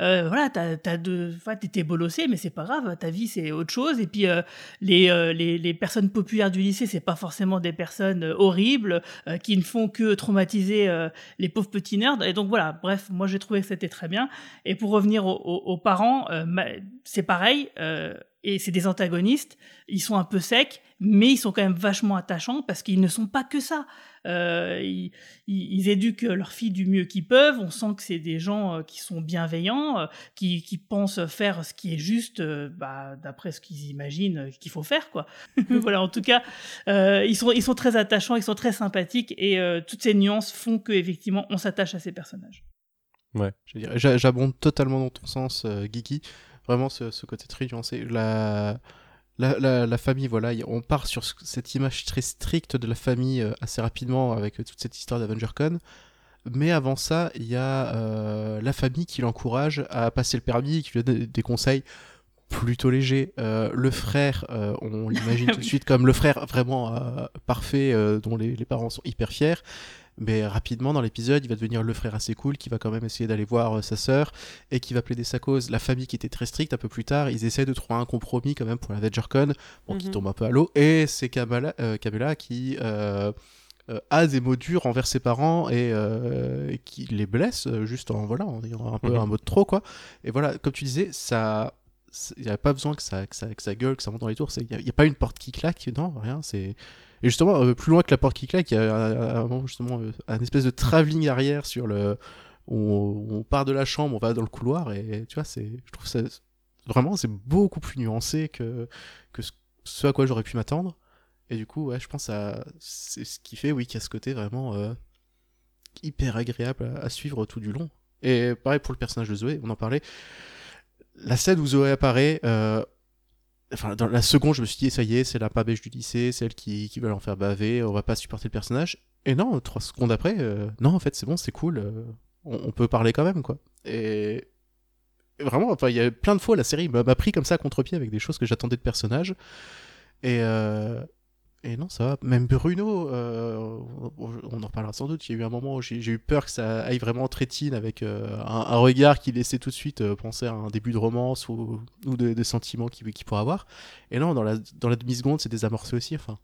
Euh, voilà, t'as, t'as de, enfin, t'étais bolossé, mais c'est pas grave. Ta vie, c'est autre chose. Et puis, les, les, les personnes populaires du lycée, c'est pas forcément des personnes horribles qui ne font que traumatiser les pauvres petits nerds. Et donc voilà. Bref, moi, j'ai trouvé que c'était très bien. Et pour revenir aux, parents, c'est pareil. euh, et c'est des antagonistes. Ils sont un peu secs, mais ils sont quand même vachement attachants parce qu'ils ne sont pas que ça. Euh, ils, éduquent leur fille du mieux qu'ils peuvent. On sent que c'est des gens euh, qui sont bienveillants, qui, pensent faire ce qui est juste, bah, d'après ce qu'ils imaginent qu'il faut faire, quoi. *laughs* voilà. En tout cas, ils sont ils sont très attachants, ils sont très sympathiques et toutes ces nuances font que effectivement on s'attache à ces personnages. J'a- J'abonde totalement dans ton sens, Geeky. Vraiment, ce, ce côté très nuancé. La, la, la, la famille, voilà, on part sur ce- cette image très stricte de la famille euh, assez rapidement avec euh, toute cette histoire d'AvengerCon. Mais avant ça, il y a euh, la famille qui l'encourage à passer le permis, qui lui donne des- conseils plutôt légers. Euh, le frère, euh, on *laughs* l'imagine tout de suite comme le frère vraiment euh, parfait, dont les, les parents sont hyper fiers. Mais rapidement dans l'épisode, il va devenir le frère assez cool qui va quand même essayer d'aller voir euh, sa sœur et qui va plaider sa cause. La famille qui était très stricte un peu plus tard, ils essaient de trouver un compromis quand même pour la VengerCon, bon, qui Mhm. tombe un peu à l'eau. Et c'est Kamala, euh, Kamala qui euh, a des mots durs envers ses parents et, euh, qui les blesse juste en voilà en ayant un peu Mhm. un mot de trop quoi. Et voilà, comme tu disais, ça. Il n'y a pas besoin que ça, que, ça, que ça gueule, que ça monte dans les tours. Il n'y a, pas une porte qui claque, non, rien. C'est et justement, euh, plus loin que la porte qui claque, il y a un, justement euh, un espèce de travelling arrière sur le. On, part de la chambre, on va dans le couloir, et tu vois, c'est, je trouve ça vraiment, c'est beaucoup plus nuancé que, que ce, à quoi j'aurais pu m'attendre. Et du coup, je pense à c'est ce qui fait, oui, qu'il y a ce côté vraiment euh, hyper agréable à, suivre tout du long. Et pareil pour le personnage de Zoé, on en parlait. La scène où Zoé apparaît, enfin, dans la seconde, je me suis dit, ça y est, c'est la pabèche du lycée, celle qui, qui va leur faire baver, on va pas supporter le personnage. Et non, trois secondes après, euh, non, en fait, c'est bon, c'est cool, euh, on, peut parler quand même, quoi. Et vraiment, enfin, il y a plein de fois, la série m'a m'a pris comme ça à contre-pied avec des choses que j'attendais de personnages. Et, euh, et non, ça va. Même Bruno, euh, on en reparlera sans doute. Il y a eu un moment où j'ai eu peur que ça aille vraiment trétine avec euh, un, un regard qui laissait tout de suite euh, penser à un début de romance ou, ou de, de sentiments qu'il pourrait avoir. Et non, dans la, dans la demi-seconde, c'est désamorcé aussi. Enfin.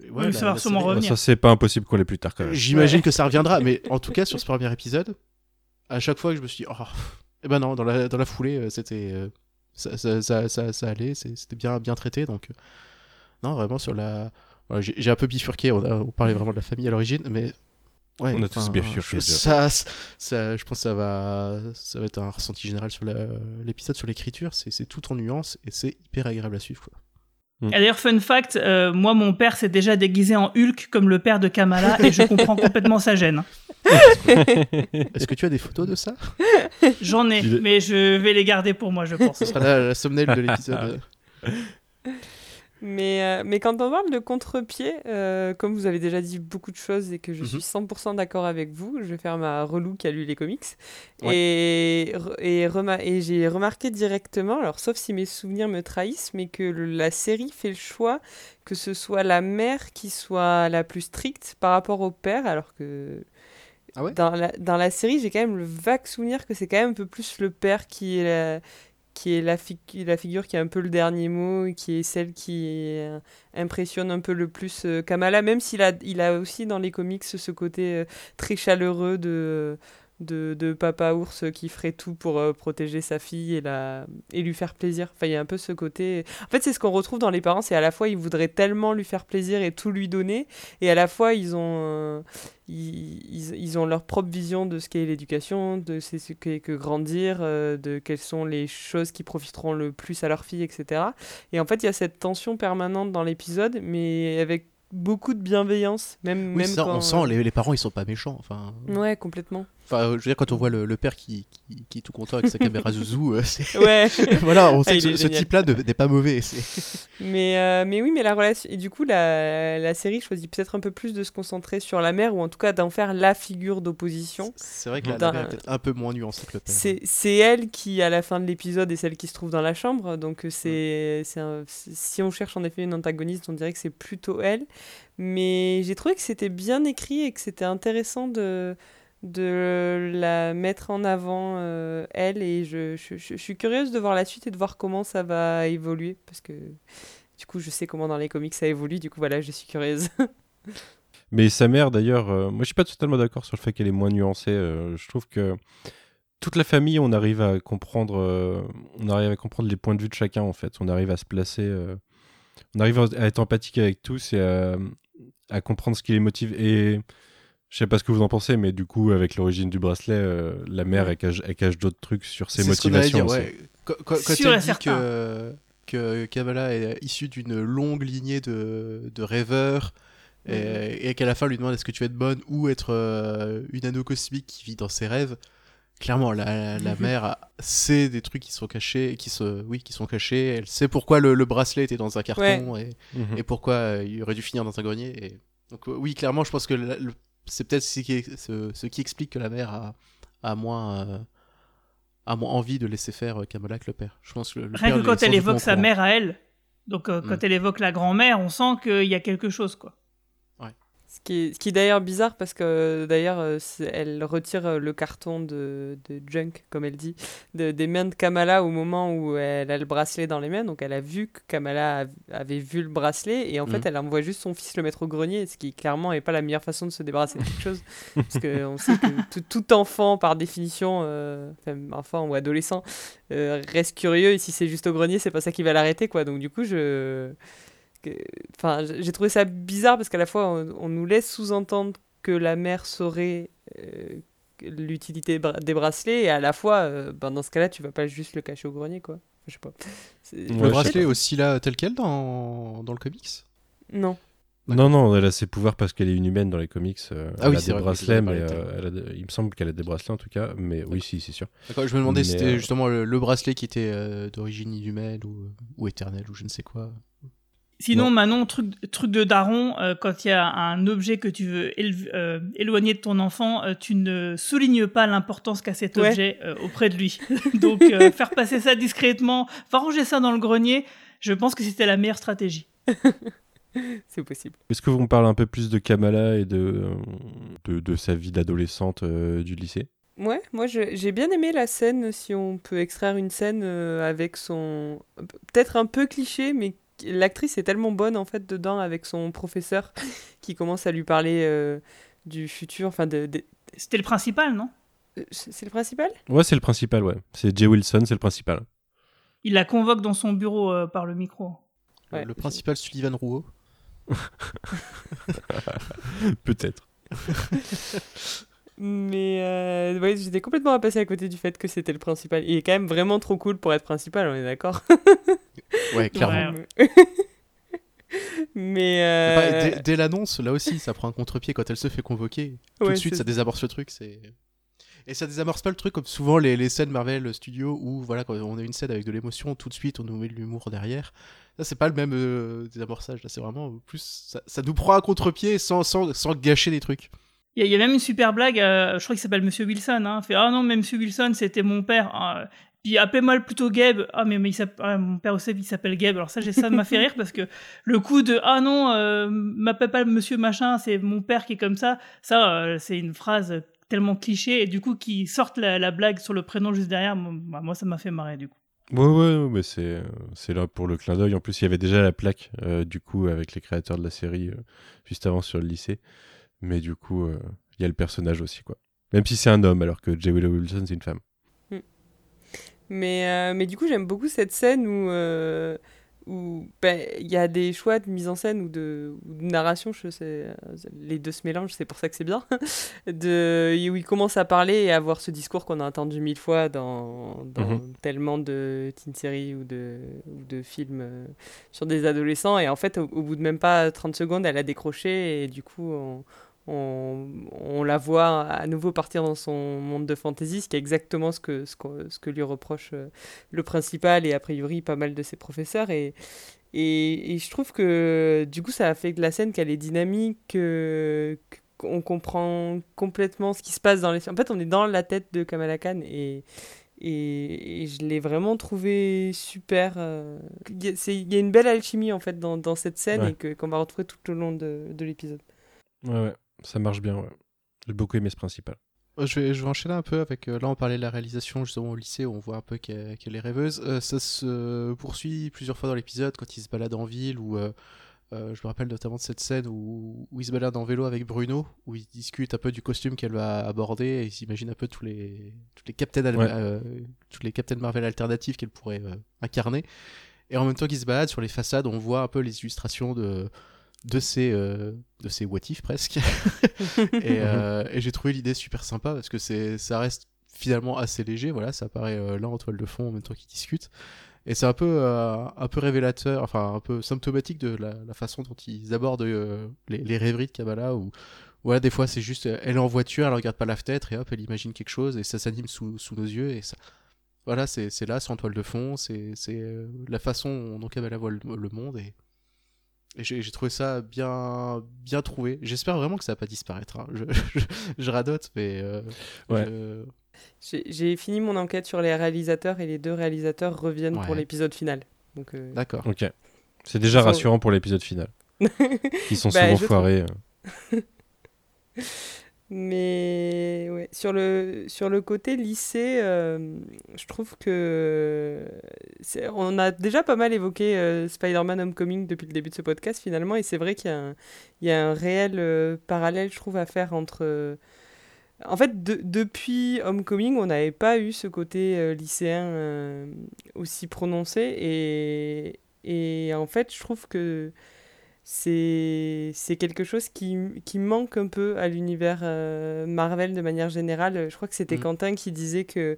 Ouais, Oui, la- ça va sûrement revenir. Ça, c'est pas impossible qu'on l'ait plus tard quand même. J'imagine que ça reviendra, mais en tout cas, sur ce premier épisode, à chaque fois que je me suis dit, oh, eh ben non, dans la, dans la foulée, c'était. euh, ça, ça, ça, ça, ça allait, c'était bien, bien traité, donc. Non, vraiment, sur la. voilà, J'ai un peu bifurqué, on, a- on parlait vraiment de la famille à l'origine, mais. Ouais, On a tous bifurqué. Ça, ça, je pense que ça va, ça va être un ressenti général sur l'épisode, sur l'écriture. C'est c'est tout en nuances et c'est hyper agréable à suivre. Quoi. Et d'ailleurs, fun fact, euh, moi, mon père s'est déjà déguisé en Hulk comme le père de Kamala et je comprends complètement sa gêne. *laughs* Est-ce que tu as des photos de ça? J'en ai, mais je vais les garder pour moi, je pense. Ce sera la, la thumbnail de l'épisode. *laughs* Mais, euh, mais quand on parle de contre-pied, euh, comme vous avez déjà dit beaucoup de choses et que je suis 100% d'accord avec vous, je vais faire ma relou qui a lu les comics. Et, et, j'ai remarqué directement, alors sauf si mes souvenirs me trahissent, mais que le- la série fait le choix que ce soit la mère qui soit la plus stricte par rapport au père, alors que Ah ouais? dans, la, dans la série, j'ai quand même le vague souvenir que c'est quand même un peu plus le père qui est la, qui est la, fi- la figure qui a un peu le dernier mot, qui est celle qui euh, impressionne un peu le plus euh, Kamala, même s'il a, il a aussi dans les comics ce côté euh, très chaleureux de, de, de papa ours qui ferait tout pour euh, protéger sa fille et, la, et lui faire plaisir. Enfin, il y a un peu ce côté... En fait, c'est ce qu'on retrouve dans les parents, c'est à la fois ils voudraient tellement lui faire plaisir et tout lui donner, et à la fois ils ont... euh, ils, ils, ils ont leur propre vision de ce qu'est l'éducation, de ce qu'est que grandir, euh, de quelles sont les choses qui profiteront le plus à leur fille, etc. Et en fait, il y a cette tension permanente dans l'épisode, mais avec beaucoup de bienveillance, même, Oui, même ça, quand... on sent, les, les parents, ils sont pas méchants. Enfin, Ouais, complètement. Enfin, je veux dire, quand on voit le, le père qui, qui, qui est tout content avec sa caméra *laughs* zouzou, euh, c'est... Ouais. *laughs* voilà, on Ah, sait que ce, type-là ne- n'est pas mauvais. c'est- *laughs* Mais, euh, mais oui, mais la relation. Et du coup, la, la série choisit peut-être un peu plus de se concentrer sur la mère, ou en tout cas d'en faire la figure d'opposition. C'est vrai que la, mère est peut-être un peu moins nuancée que le père. C'est c'est elle qui, à la fin de l'épisode, est celle qui se trouve dans la chambre. Donc, euh, c'est c'est un- c'est- si on cherche en effet une antagoniste, on dirait que c'est plutôt elle. Mais j'ai trouvé que c'était bien écrit et que c'était intéressant de, de la mettre en avant, euh, elle. Et je, je, suis curieuse de voir la suite et de voir comment ça va évoluer. Parce que du coup, je sais comment dans les comics ça évolue. Du coup, voilà, je suis curieuse. *laughs* Mais sa mère, d'ailleurs, euh, moi je suis pas totalement d'accord sur le fait qu'elle est moins nuancée. euh, je trouve que toute la famille, on arrive à comprendre, on arrive à comprendre les points de vue de chacun en fait. On arrive à se placer, on arrive à à être empathique avec tous et à, à comprendre ce qui les motive. Et je sais pas ce que vous en pensez, mais du coup, avec l'origine du bracelet, euh, la mère elle cache, elle cache d'autres trucs sur ses C'est motivations. dire, aussi. ouais. Quand, quand- elle dit certain. que, que Kamala est issue d'une longue lignée de, de rêveurs, et, et qu'à la fin lui demande est-ce que tu veux être bonne ou être euh, une anneau cosmique qui vit dans ses rêves, clairement la, la mère a- sait des trucs qui sont cachés, qui se, oui, qui sont cachés. Elle sait pourquoi le, le bracelet était dans un carton et, Mhm. et pourquoi euh, il aurait dû finir dans un grenier. Et... Donc oui, clairement, je pense que la- le- c'est peut-être ce qui, explique que la mère a, a moins, euh, a moins envie de laisser faire euh, Kamala que le père. Je pense que le Rien père que quand elle évoque sa courant. mère à elle, donc euh, quand Mm. elle évoque la grand-mère, on sent qu'il y a quelque chose, quoi. Ce qui est, ce qui est d'ailleurs bizarre parce que d'ailleurs euh, elle retire euh, le carton de, de junk, comme elle dit, de- des mains de Kamala au moment où elle a le bracelet dans les mains. Donc elle a vu que Kamala av- avait vu le bracelet et en fait Mhm. elle envoie juste son fils le mettre au grenier, ce qui clairement n'est pas la meilleure façon de se débarrasser de quelque chose. *laughs* parce qu'on sait que tout, tout enfant, par définition, euh, enfin, enfant ou adolescent, euh, reste curieux et si c'est juste au grenier, c'est pas ça qui va l'arrêter. quoi. Donc du coup, je. Enfin, j'ai trouvé ça bizarre parce qu'à la fois, on, on nous laisse sous-entendre que la mère saurait euh, l'utilité des bracelets et à la fois, euh, ben, dans ce cas-là, tu vas pas juste le cacher au grenier, quoi. Je sais pas. Ouais, Le bracelet est aussi là tel quel dans, dans le comics? Non. Non, non, elle a ses pouvoirs parce qu'elle est une humaine dans les comics. euh, Ah elle oui, a c'est des vrai, bracelets, mais parlé euh, elle a de- il me semble qu'elle a des bracelets en tout cas. Mais oui, si, c'est sûr. D'accord, je me demandais si c'était euh, justement le, le bracelet qui était euh, d'origine inhumaine ou, ou éternelle ou je ne sais quoi. Sinon, Non. Manon, truc, truc de daron, euh, quand il y a un objet que tu veux euh, éloigner de ton enfant, euh, tu ne soulignes pas l'importance qu'a cet Ouais. objet euh, auprès de lui. *laughs* Donc, euh, faire passer ça discrètement, enfin ranger ça dans le grenier, je pense que c'était la meilleure stratégie. *laughs* C'est possible. Est-ce que vous me parlez un peu plus de Kamala et de, de, de sa vie d'adolescente euh, du lycée? Ouais, moi j'ai bien aimé la scène, si on peut extraire une scène euh, avec son... Peut-être un peu cliché, mais l'actrice est tellement bonne en fait dedans avec son professeur *laughs* qui commence à lui parler euh, du futur, enfin de... de- C'était le principal, non? Euh, C'est le principal? Ouais, c'est le principal, ouais. C'est Jay Wilson, c'est le principal. Il la convoque dans son bureau euh, par le micro. Ouais. le principal Sullivan Rouault. *laughs* Peut-être. *laughs* Mais euh, ouais, j'étais complètement passé à côté du fait que c'était le principal. Il est quand même vraiment trop cool pour être principal, on est d'accord? *laughs* Ouais, clairement. Ouais. *laughs* Mais... Euh, dès, dès l'annonce, là aussi, ça prend un contre-pied quand elle se fait convoquer. Tout ouais, de suite, ça désamorce le truc. C'est et ça désamorce pas le truc comme souvent les, les scènes Marvel Studios où voilà quand on a une scène avec de l'émotion, tout de suite on nous met de l'humour derrière. Ça c'est pas le même euh, désamorçage. Là c'est vraiment plus ça, ça nous prend un contre-pied sans, sans, sans gâcher des trucs. Il y, a- même une super blague, euh, je crois qu'il s'appelle Monsieur Wilson. Hein, fait Ah non, mais Monsieur Wilson, c'était mon père. Ah, puis appelez-moi plutôt Gabe. Ah, mais, mais il ah, mon père aussi, il s'appelle Gabe. Alors ça, j'ai- ça m'a fait rire parce que le coup de Ah non, euh, m'appelle pas Monsieur Machin, c'est mon père qui est comme ça. Ça, euh, c'est une phrase tellement cliché et du coup qui sortent la, la blague sur le prénom juste derrière. Moi, bah, ça m'a fait marrer du coup. Ouais, ouais, mais c'est c'est là pour le clin d'œil. En plus, il y avait déjà la plaque, euh, du coup, avec les créateurs de la série, juste avant sur le lycée. Mais du coup, euh, il y a le personnage aussi, quoi. Même si c'est un homme, alors que J. Willow Wilson, c'est une femme. Mais, euh, mais du coup, j'aime beaucoup cette scène où euh, où ben, il y a des choix de mise en scène ou de, ou de narration, je sais, les deux se mélangent, c'est pour ça que c'est bien, *laughs* de, où il commence à parler et à avoir ce discours qu'on a entendu mille fois dans, dans Mhm. tellement de teen séries ou de, ou de films euh, sur des adolescents. Et en fait, au, au bout de même pas 30 secondes, elle a décroché et du coup, on, on, on la voit à nouveau partir dans son monde de fantasy, ce qui est exactement ce que, ce que, ce que lui reproche euh, le principal et a priori pas mal de ses professeurs. Et, et, et je trouve que du coup, ça a fait de la scène qu'elle est dynamique, que- qu'on comprend complètement ce qui se passe dans les... En fait, on est dans la tête de Kamala Khan et, et, et je l'ai vraiment trouvé super. euh, Il y, a- c'est- il y a une belle alchimie en fait dans, dans cette scène Ouais. et que, qu'on va retrouver tout au long de, de l'épisode. Ouais, ouais, ça marche bien, ouais. J'ai beaucoup aimé ce principal. Euh, Je vais, je vais enchaîner un peu avec. euh, là, on parlait de la réalisation justement au lycée, où on voit un peu qu'elle est rêveuse. Euh, ça se poursuit plusieurs fois dans l'épisode quand il se balade en ville, ou je me rappelle notamment de cette scène où, où il se balade en vélo avec Bruno, où ils discutent un peu du costume qu'elle va aborder, et ils s'imaginent un peu tous les, tous les Captain, Ouais. tous les Captain Marvel alternatifs qu'elle pourrait incarner. Et en même temps qu'ils se baladent sur les façades, on voit un peu les illustrations de de ces euh, de ces what if presque. *laughs* Et, euh, et j'ai trouvé l'idée super sympa parce que c'est ça reste finalement assez léger voilà ça apparaît euh, là en toile de fond en même temps qu'ils discutent. Et c'est un peu un peu révélateur enfin un peu symptomatique de la, la façon dont ils abordent les, les rêveries de Kabbalah où voilà des fois c'est juste elle est en voiture elle regarde pas la fenêtre et hop elle imagine quelque chose et ça s'anime sous, sous nos yeux et ça voilà c'est là c'est en toile de fond c'est c'est la façon dont Kabbalah voit le, le monde et et j'ai trouvé ça bien, bien trouvé. J'espère vraiment que ça va pas disparaître. hein. Je, je, je radote, mais. euh, Ouais. je- J'ai fini mon enquête sur les réalisateurs et les deux réalisateurs reviennent pour l'épisode final. Euh, D'accord. Ok. C'est déjà sont- rassurant pour l'épisode final. *laughs* Ils sont Bah, souvent foirés. *laughs* Mais ouais, sur le, sur le côté lycée, euh, je trouve que on a déjà pas mal évoqué euh, Spider-Man Homecoming depuis le début de ce podcast finalement, et c'est vrai qu'il y a un, il y a un réel euh, parallèle, je trouve, à faire entre... En fait, de- depuis Homecoming, on n'avait pas eu ce côté lycéen aussi prononcé, et, et en fait, je trouve que c'est quelque chose qui, qui manque un peu à l'univers euh, Marvel de manière générale. Je crois que c'était Mm. Quentin qui disait que,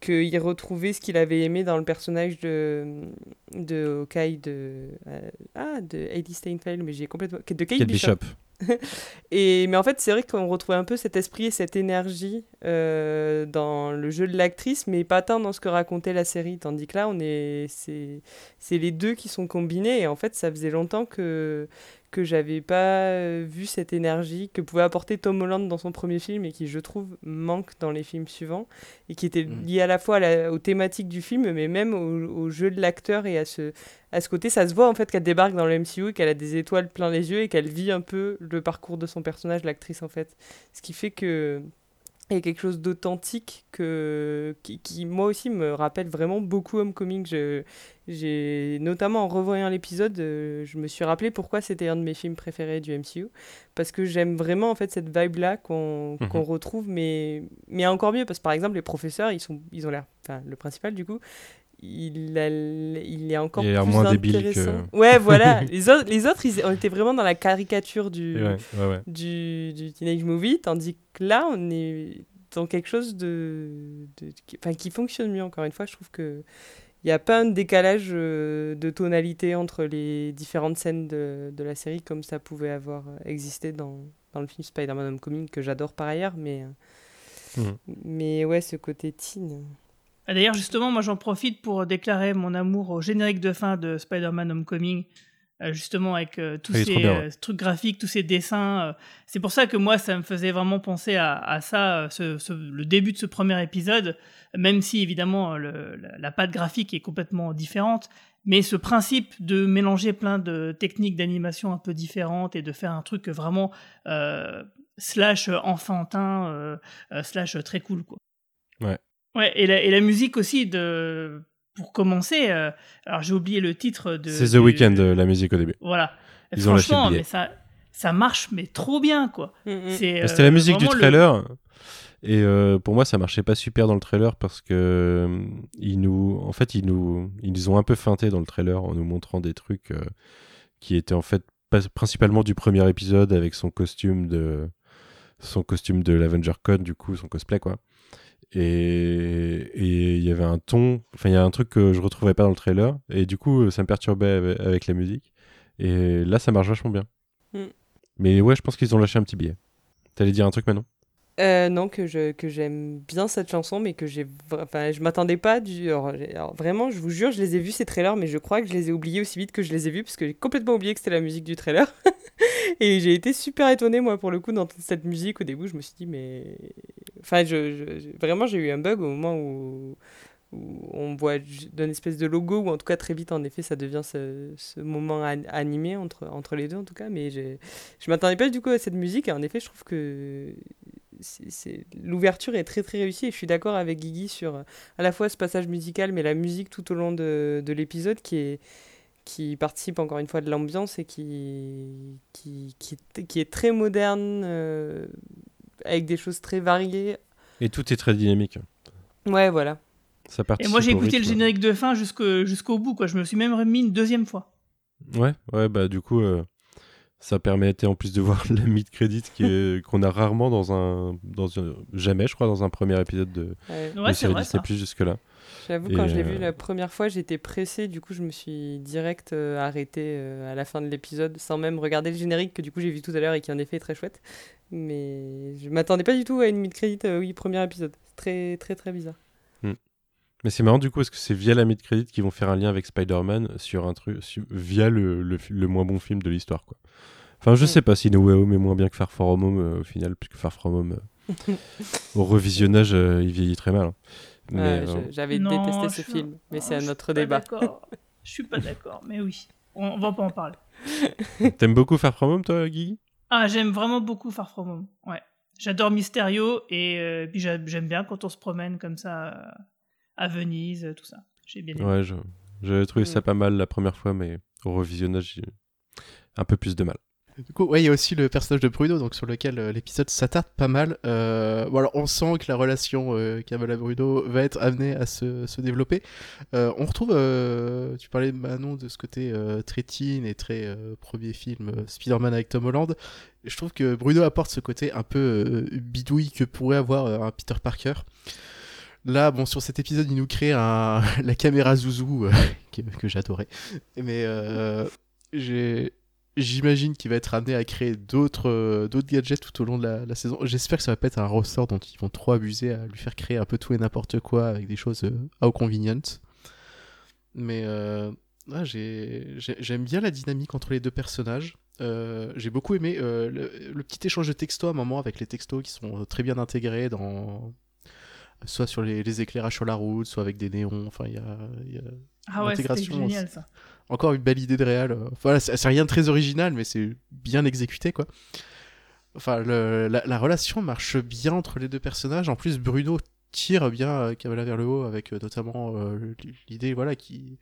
qu'il retrouvait ce qu'il avait aimé dans le personnage de, de Hawkeye de, euh, ah, de Eddie Steinfeld, mais j'ai complètement. de Kate, Kate Bishop. Bishop. *laughs* Et, mais en fait, c'est vrai qu'on retrouvait un peu cet esprit et cette énergie euh, dans le jeu de l'actrice, mais pas tant dans ce que racontait la série. Tandis que là, on est, c'est, c'est les deux qui sont combinés. Et en fait, ça faisait longtemps que, que j'avais pas euh, vu cette énergie que pouvait apporter Tom Holland dans son premier film et qui, je trouve, manque dans les films suivants. Et qui était Mm. lié à la fois à la- aux thématiques du film, mais même au, au jeu de l'acteur et à ce, à ce côté. Ça se voit en fait qu'elle débarque dans le MCU et qu'elle a des étoiles plein les yeux et qu'elle vit un peu le parcours de son personnage, l'actrice en fait. Ce qui fait que il y a quelque chose d'authentique que qui, qui, moi aussi me rappelle vraiment beaucoup Homecoming. Je, j'ai notamment en revoyant l'épisode, euh, je me suis rappelé pourquoi c'était un de mes films préférés du MCU parce que j'aime vraiment en fait cette vibe là qu'on Mhm. qu'on retrouve mais mais encore mieux parce que par exemple les professeurs ils sont ils ont l'air enfin le principal du coup il, a l- il est encore Il plus moins débile intéressant. que- Ouais, voilà. *laughs* les, autres, les autres, ils, on était vraiment dans la caricature du, Et ouais, ouais, ouais. du, du Teenage Movie, tandis que là, on est dans quelque chose de, de- qui, fonctionne mieux, encore une fois. Je trouve que il n'y a pas un décalage euh, de tonalité entre les différentes scènes de, de la série comme ça pouvait avoir existé dans, dans le film Spider-Man Homecoming, que j'adore par ailleurs, mais, euh, Mhm. mais ouais, ce côté teen. Ah, D'ailleurs, justement, moi j'en profite pour déclarer mon amour au générique de fin de Spider-Man Homecoming, euh, justement avec euh, tous Ah, ces bien, euh, trucs graphiques, tous ces dessins. c'est pour ça que moi, ça me faisait vraiment penser à, à ça, ce- ce- le début de ce premier épisode, même si évidemment le- la, la patte graphique est complètement différente. Mais ce principe de mélanger plein de techniques d'animation un peu différentes et de faire un truc vraiment euh, slash enfantin, euh, slash très cool, quoi. Ouais. Ouais, et la, et la musique aussi, de, pour commencer, euh, alors j'ai oublié le titre de. C'est The du- Weeknd, la musique au début. Voilà. Ils Franchement, mais ça, ça marche, mais trop bien, quoi. Mm, mm. C'était euh, la musique du le- trailer. Et euh, pour moi, ça marchait pas super dans le trailer parce que euh, ils nous, en fait, ils nous, ils ont un peu feinté dans le trailer en nous montrant des trucs euh, qui étaient en fait pas- principalement du premier épisode avec son costume de, son costume de l'Avenger Code, du coup, son cosplay quoi. Et il y avait un ton, enfin il y a un truc que je retrouvais pas dans le trailer et du coup ça me perturbait avec, avec la musique. Et là, ça marche vachement bien. Mm. Mais ouais, je pense qu'ils ont lâché un petit billet. T'allais dire un truc maintenant Euh, non, que je que j'aime bien cette chanson, mais que j'ai, enfin, je m'attendais pas du. Vraiment, je vous jure, je les ai vus ces trailers, mais je crois que je les ai oubliés aussi vite que je les ai vus, parce que j'ai complètement oublié que c'était la musique du trailer. *laughs* Et j'ai été super étonnée, moi, pour le coup, d'entendre cette musique. Au début, je me suis dit, mais. Enfin, je, je- je- vraiment, j'ai eu un bug au moment où, où on voit ju- d'un espèce de logo, ou en tout cas, très vite, en effet, ça devient ce, ce moment an- animé entre, entre les deux, en tout cas. Mais j'ai- je m'attendais pas du coup à cette musique, et en effet, je trouve que c'est- l'ouverture est très très réussie et je suis d'accord avec Guigui sur euh, à la fois ce passage musical mais la musique tout au long de, de l'épisode qui est qui participe encore une fois de l'ambiance et qui qui, qui, est- qui est très moderne euh, avec des choses très variées Et tout est très dynamique. ouais voilà Ça Et moi, j'ai écouté le générique de fin jusqu'au jusqu'au bout, quoi. Je me suis même remis une deuxième fois. Ouais, ouais, bah du coup, euh, ça permettait en plus de voir *laughs* la mid-credit qui est- *laughs* qu'on a rarement dans un, dans un- jamais, je crois, dans un premier épisode de, Ouais. de Ouais, c'est série vrai, Disney. Plus jusque-là. j'avoue Et, quand je l'ai euh, vu la première fois j'étais pressée du coup je me suis direct euh, arrêté à la fin de l'épisode sans même regarder le générique que du coup j'ai vu tout à l'heure et qui en effet est très chouette mais je m'attendais pas du tout à une mid-credit euh, oui premier épisode C'est très très très bizarre Mais c'est marrant du coup, parce que c'est via la mid-credit qu'ils vont faire un lien avec Spider-Man sur un truc, sur- via le, le, moins bon film de l'histoire, quoi. Enfin, je Mm. sais pas si No Way Home est moins bien que Far From Home euh, au final, puisque Far From Home, euh, au revisionnage, euh, il vieillit très mal. hein. Mais, Ouais, euh, J'avais détesté ce suis- film, mais Oh, c'est je un autre débat. d'accord. Je suis pas d'accord, mais oui. On, on va pas en parler. *laughs* T'aimes beaucoup Far From Home, toi, Guy Ah, j'aime vraiment beaucoup Far From Home. Ouais. J'adore Mysterio et euh, puis j'a- j'aime bien quand on se promène comme ça euh, à Venise, tout ça. J'ai bien aimé. Ouais, je- j'avais trouvé ça pas mal la première fois, mais au revisionnage, j'ai un peu plus de mal. Du coup, ouais, il y a aussi le personnage de Bruno, donc sur lequel euh, l'épisode s'attarde pas mal. Euh, bon, alors, on sent que la relation euh, Kamala Bruno va être amenée à se, se développer. Euh, on retrouve, euh, tu parlais de Manon de ce côté euh, très teen et très euh, premier film euh, Spider-Man avec Tom Holland. Et je trouve que Bruno apporte ce côté un peu euh, bidouille que pourrait avoir euh, un Peter Parker. Là, bon, sur cet épisode, il nous crée *laughs* la caméra zouzou euh, *laughs* que, j'adorais. Mais euh, j'imagine qu'il va être amené à créer d'autres euh, gadgets tout au long de la, saison. J'espère que ça va pas être un ressort dont ils vont trop abuser à lui faire créer un peu tout et n'importe quoi avec des choses euh, how convenient. Mais j'ai- j'ai- j'aime bien la dynamique entre les deux personnages. J'ai beaucoup aimé le, le petit échange de textos à un moment avec les textos qui sont très bien intégrés dans soit sur les, les éclairages sur la route, soit avec des néons. Enfin, il y a, y a Ah ouais, génial ça. encore une belle idée de réal. euh. Voilà, c'est c'est rien de très original, mais c'est bien exécuté, quoi. Enfin, le- la, la relation marche bien entre les deux personnages. En plus, Bruno tire bien euh, Kamala vers le haut avec euh, notamment euh, l'idée, voilà, qui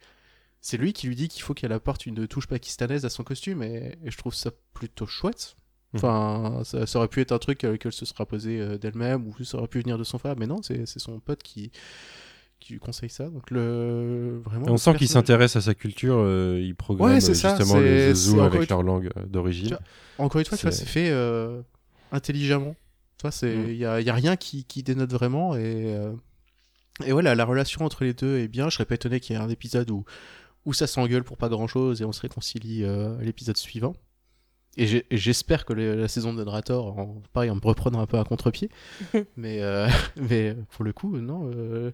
c'est lui qui lui dit qu'il faut qu'elle apporte une touche pakistanaise à son costume, et, et je trouve ça plutôt chouette. Enfin, ça, ça aurait pu être un truc euh, qu'elle se sera posé euh, d'elle-même, ou ça aurait pu venir de son frère, mais non, c'est son pote qui, qui lui conseille ça. Donc, le, vraiment. on sent qu'il s'intéresse à sa culture, euh, il programme Ouais, c'est ça, justement les encore avec leur langue d'origine. Encore une fois, C'est- fait euh, intelligemment. Tu vois, c'est Mm. il y, a, y a rien qui, qui dénote vraiment et euh, et voilà, la relation entre les deux est bien. Je serais pas étonné qu'il y ait un épisode où où ça s'engueule pour pas grand chose et on se réconcilie à l'épisode suivant. Et j'espère que le- la saison de Drator, en, pareil, en me reprenant un peu à contre-pied. *laughs* mais, euh, *laughs* mais pour le coup, non. euh,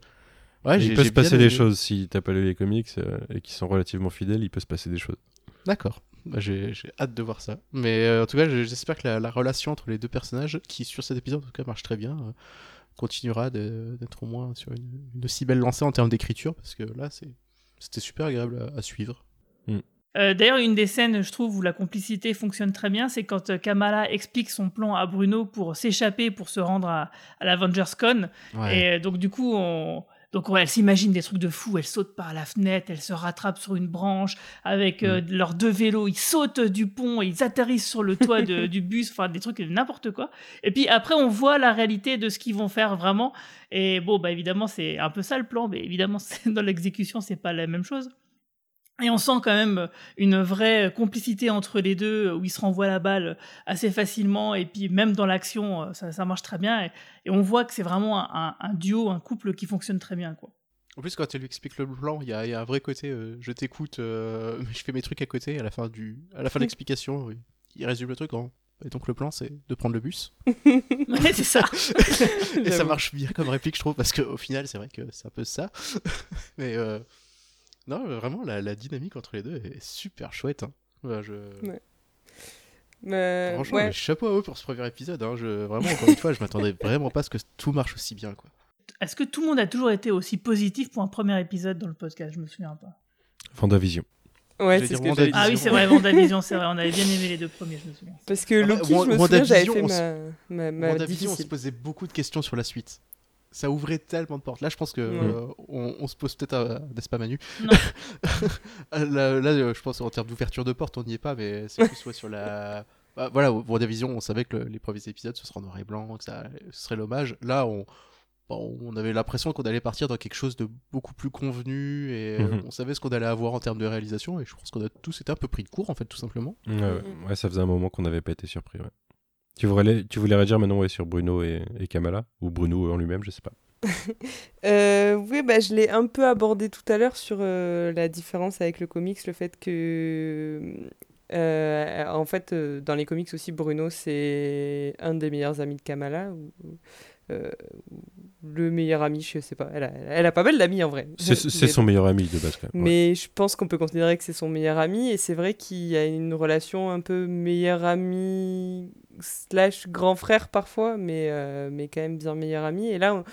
ouais, il peut se passer des choses si t'as pas lu les comics euh, et qui sont relativement fidèles, il peut se passer des choses. D'accord. Bah, j'ai j'ai hâte de voir ça. Mais euh, en tout cas, j'espère que la, la relation entre les deux personnages, qui sur cet épisode en tout cas marche très bien, euh, continuera d'être au moins sur une, une aussi belle lancée en termes d'écriture, parce que là, c'est- c'était super agréable à, à suivre. Euh, D'ailleurs, une des scènes, je trouve, où la complicité fonctionne très bien, c'est quand euh, Kamala explique son plan à Bruno pour s'échapper, pour se rendre à, à l'Avengers Con. Et euh, donc, du coup, on... donc, ouais, elle s'imagine des trucs de fou. Elle saute par la fenêtre, elle se rattrape sur une branche avec euh, leurs deux vélos. Ils sautent du pont, ils atterrissent sur le toit de- *laughs* du bus, enfin, des trucs n'importe quoi. Et puis après, on voit la réalité de ce qu'ils vont faire vraiment. Et bon, bah, évidemment, c'est un peu ça le plan, mais évidemment, *laughs* dans l'exécution, c'est pas la même chose. Et on sent quand même une vraie complicité entre les deux, où ils se renvoient la balle assez facilement, et puis même dans l'action, euh, ça, ça marche très bien, et, et on voit que c'est vraiment un, un- un duo, un couple qui fonctionne très bien. Quoi. En plus, quand elle lui explique le plan, il y, a il y a un vrai côté euh, je t'écoute, euh, *laughs* je fais mes trucs à côté, à la fin, du, à la fin de *laughs* l'explication, oui. il résume le truc en. Et donc le plan, c'est de prendre le bus. *laughs* Ouais, c'est ça. et ça marche bien comme réplique, je trouve, parce qu'au final, c'est vrai que c'est un peu ça. Mais euh, non, vraiment, la, la dynamique entre les deux est super chouette. hein. Ouais, je... Ouais. Mais, Franchement, ouais. mais chapeau à eux pour ce premier épisode. hein. Je... Vraiment, encore une fois, je m'attendais *laughs* vraiment pas à ce que tout marche aussi bien. Quoi. Est-ce que tout le monde a toujours été aussi positif pour un premier épisode dans le podcast? Je me souviens pas. Vendavision. Ouais, c'est ce que j'allais. Ah oui, c'est vrai, Vendavision, c'est vrai, on avait bien aimé les deux premiers, je me souviens. Parce que Ah bah, Loki, Wa- je me souviens, j'avais fait on ma, ma, ma WandaVision, on se posait beaucoup de questions sur la suite. Ça ouvrait tellement de portes. Là, je pense que Ouais. euh, on, on se pose peut-être, à- n'est-ce pas, Manu? Non. *laughs* *laughs* là, là, euh, je pense en termes d'ouverture de porte, on n'y est pas, mais c'est plus soit sur la. *laughs* Bah, voilà, WandaVision, on savait que le- les premiers épisodes, ce serait en noir et blanc, que ça ce serait l'hommage. Là, on, bon, on avait l'impression qu'on allait partir dans quelque chose de beaucoup plus convenu et euh, Mhm. on savait ce qu'on allait avoir en termes de réalisation. Et je pense qu'on a tous été un peu pris de court, en fait, tout simplement. Ouais, ouais. Ouais, ça faisait un moment qu'on n'avait pas été surpris. ouais. Tu voulais, tu voulais réagir maintenant sur Bruno et, Kamala? Ou Bruno en lui-même, je sais pas. *laughs* Euh, oui, bah, je l'ai un peu abordé tout à l'heure sur euh, la différence avec le comics, le fait que, euh, en fait, dans les comics aussi, Bruno, c'est un des meilleurs amis de Kamala, le meilleur ami, je sais pas. Elle a, elle a pas mal d'amis en vrai. C'est son meilleur ami de base quand même. ouais. Mais je pense qu'on peut considérer que c'est son meilleur ami et c'est vrai qu'il y a une relation un peu meilleur ami slash grand frère parfois, mais, euh, mais quand même bien meilleur ami. Et là, on,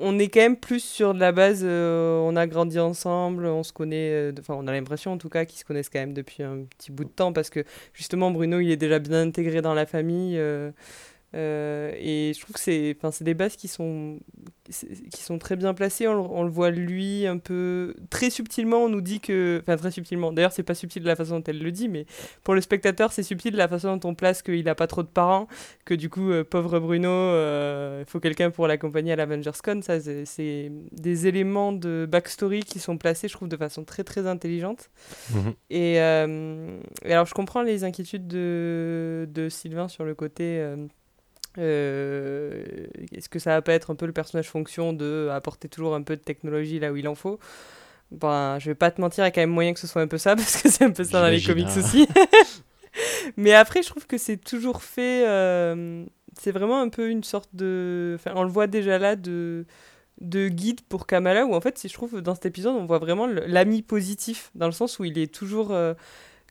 on est quand même plus sur la base, euh, on a grandi ensemble, on se connaît, euh, enfin on a l'impression en tout cas qu'ils se connaissent quand même depuis un petit bout de temps parce que justement Bruno il est déjà bien intégré dans la famille. euh, euh, et je trouve que c'est enfin, c'est des bases qui sont, qui sont très bien placées. On, le- on le voit lui un peu très subtilement. On nous dit que. Enfin, très subtilement. D'ailleurs, c'est pas subtil de la façon dont elle le dit, mais pour le spectateur, c'est subtil de la façon dont on place qu'il a pas trop de parents. Que du coup, euh, pauvre Bruno, euh, il faut quelqu'un pour l'accompagner à l'Avengers Con. Ça, c'est- des éléments de backstory qui sont placés, je trouve, de façon très très intelligente. Mhm. Et, et alors, je comprends les inquiétudes de, de Sylvain sur le côté. Euh, Est-ce que ça va pas être un peu le personnage fonction de apporter toujours un peu de technologie là où il en faut? Ben, je vais pas te mentir, il y a quand même moyen que ce soit un peu ça, *laughs* parce que c'est un peu ça dans les comics hein. aussi. *laughs* Mais après, je trouve que c'est toujours fait. euh, c'est vraiment un peu une sorte de. Enfin, on le voit déjà là de de guide pour Kamala où en fait si je trouve dans cet épisode on voit vraiment l'ami positif dans le sens où il est toujours euh,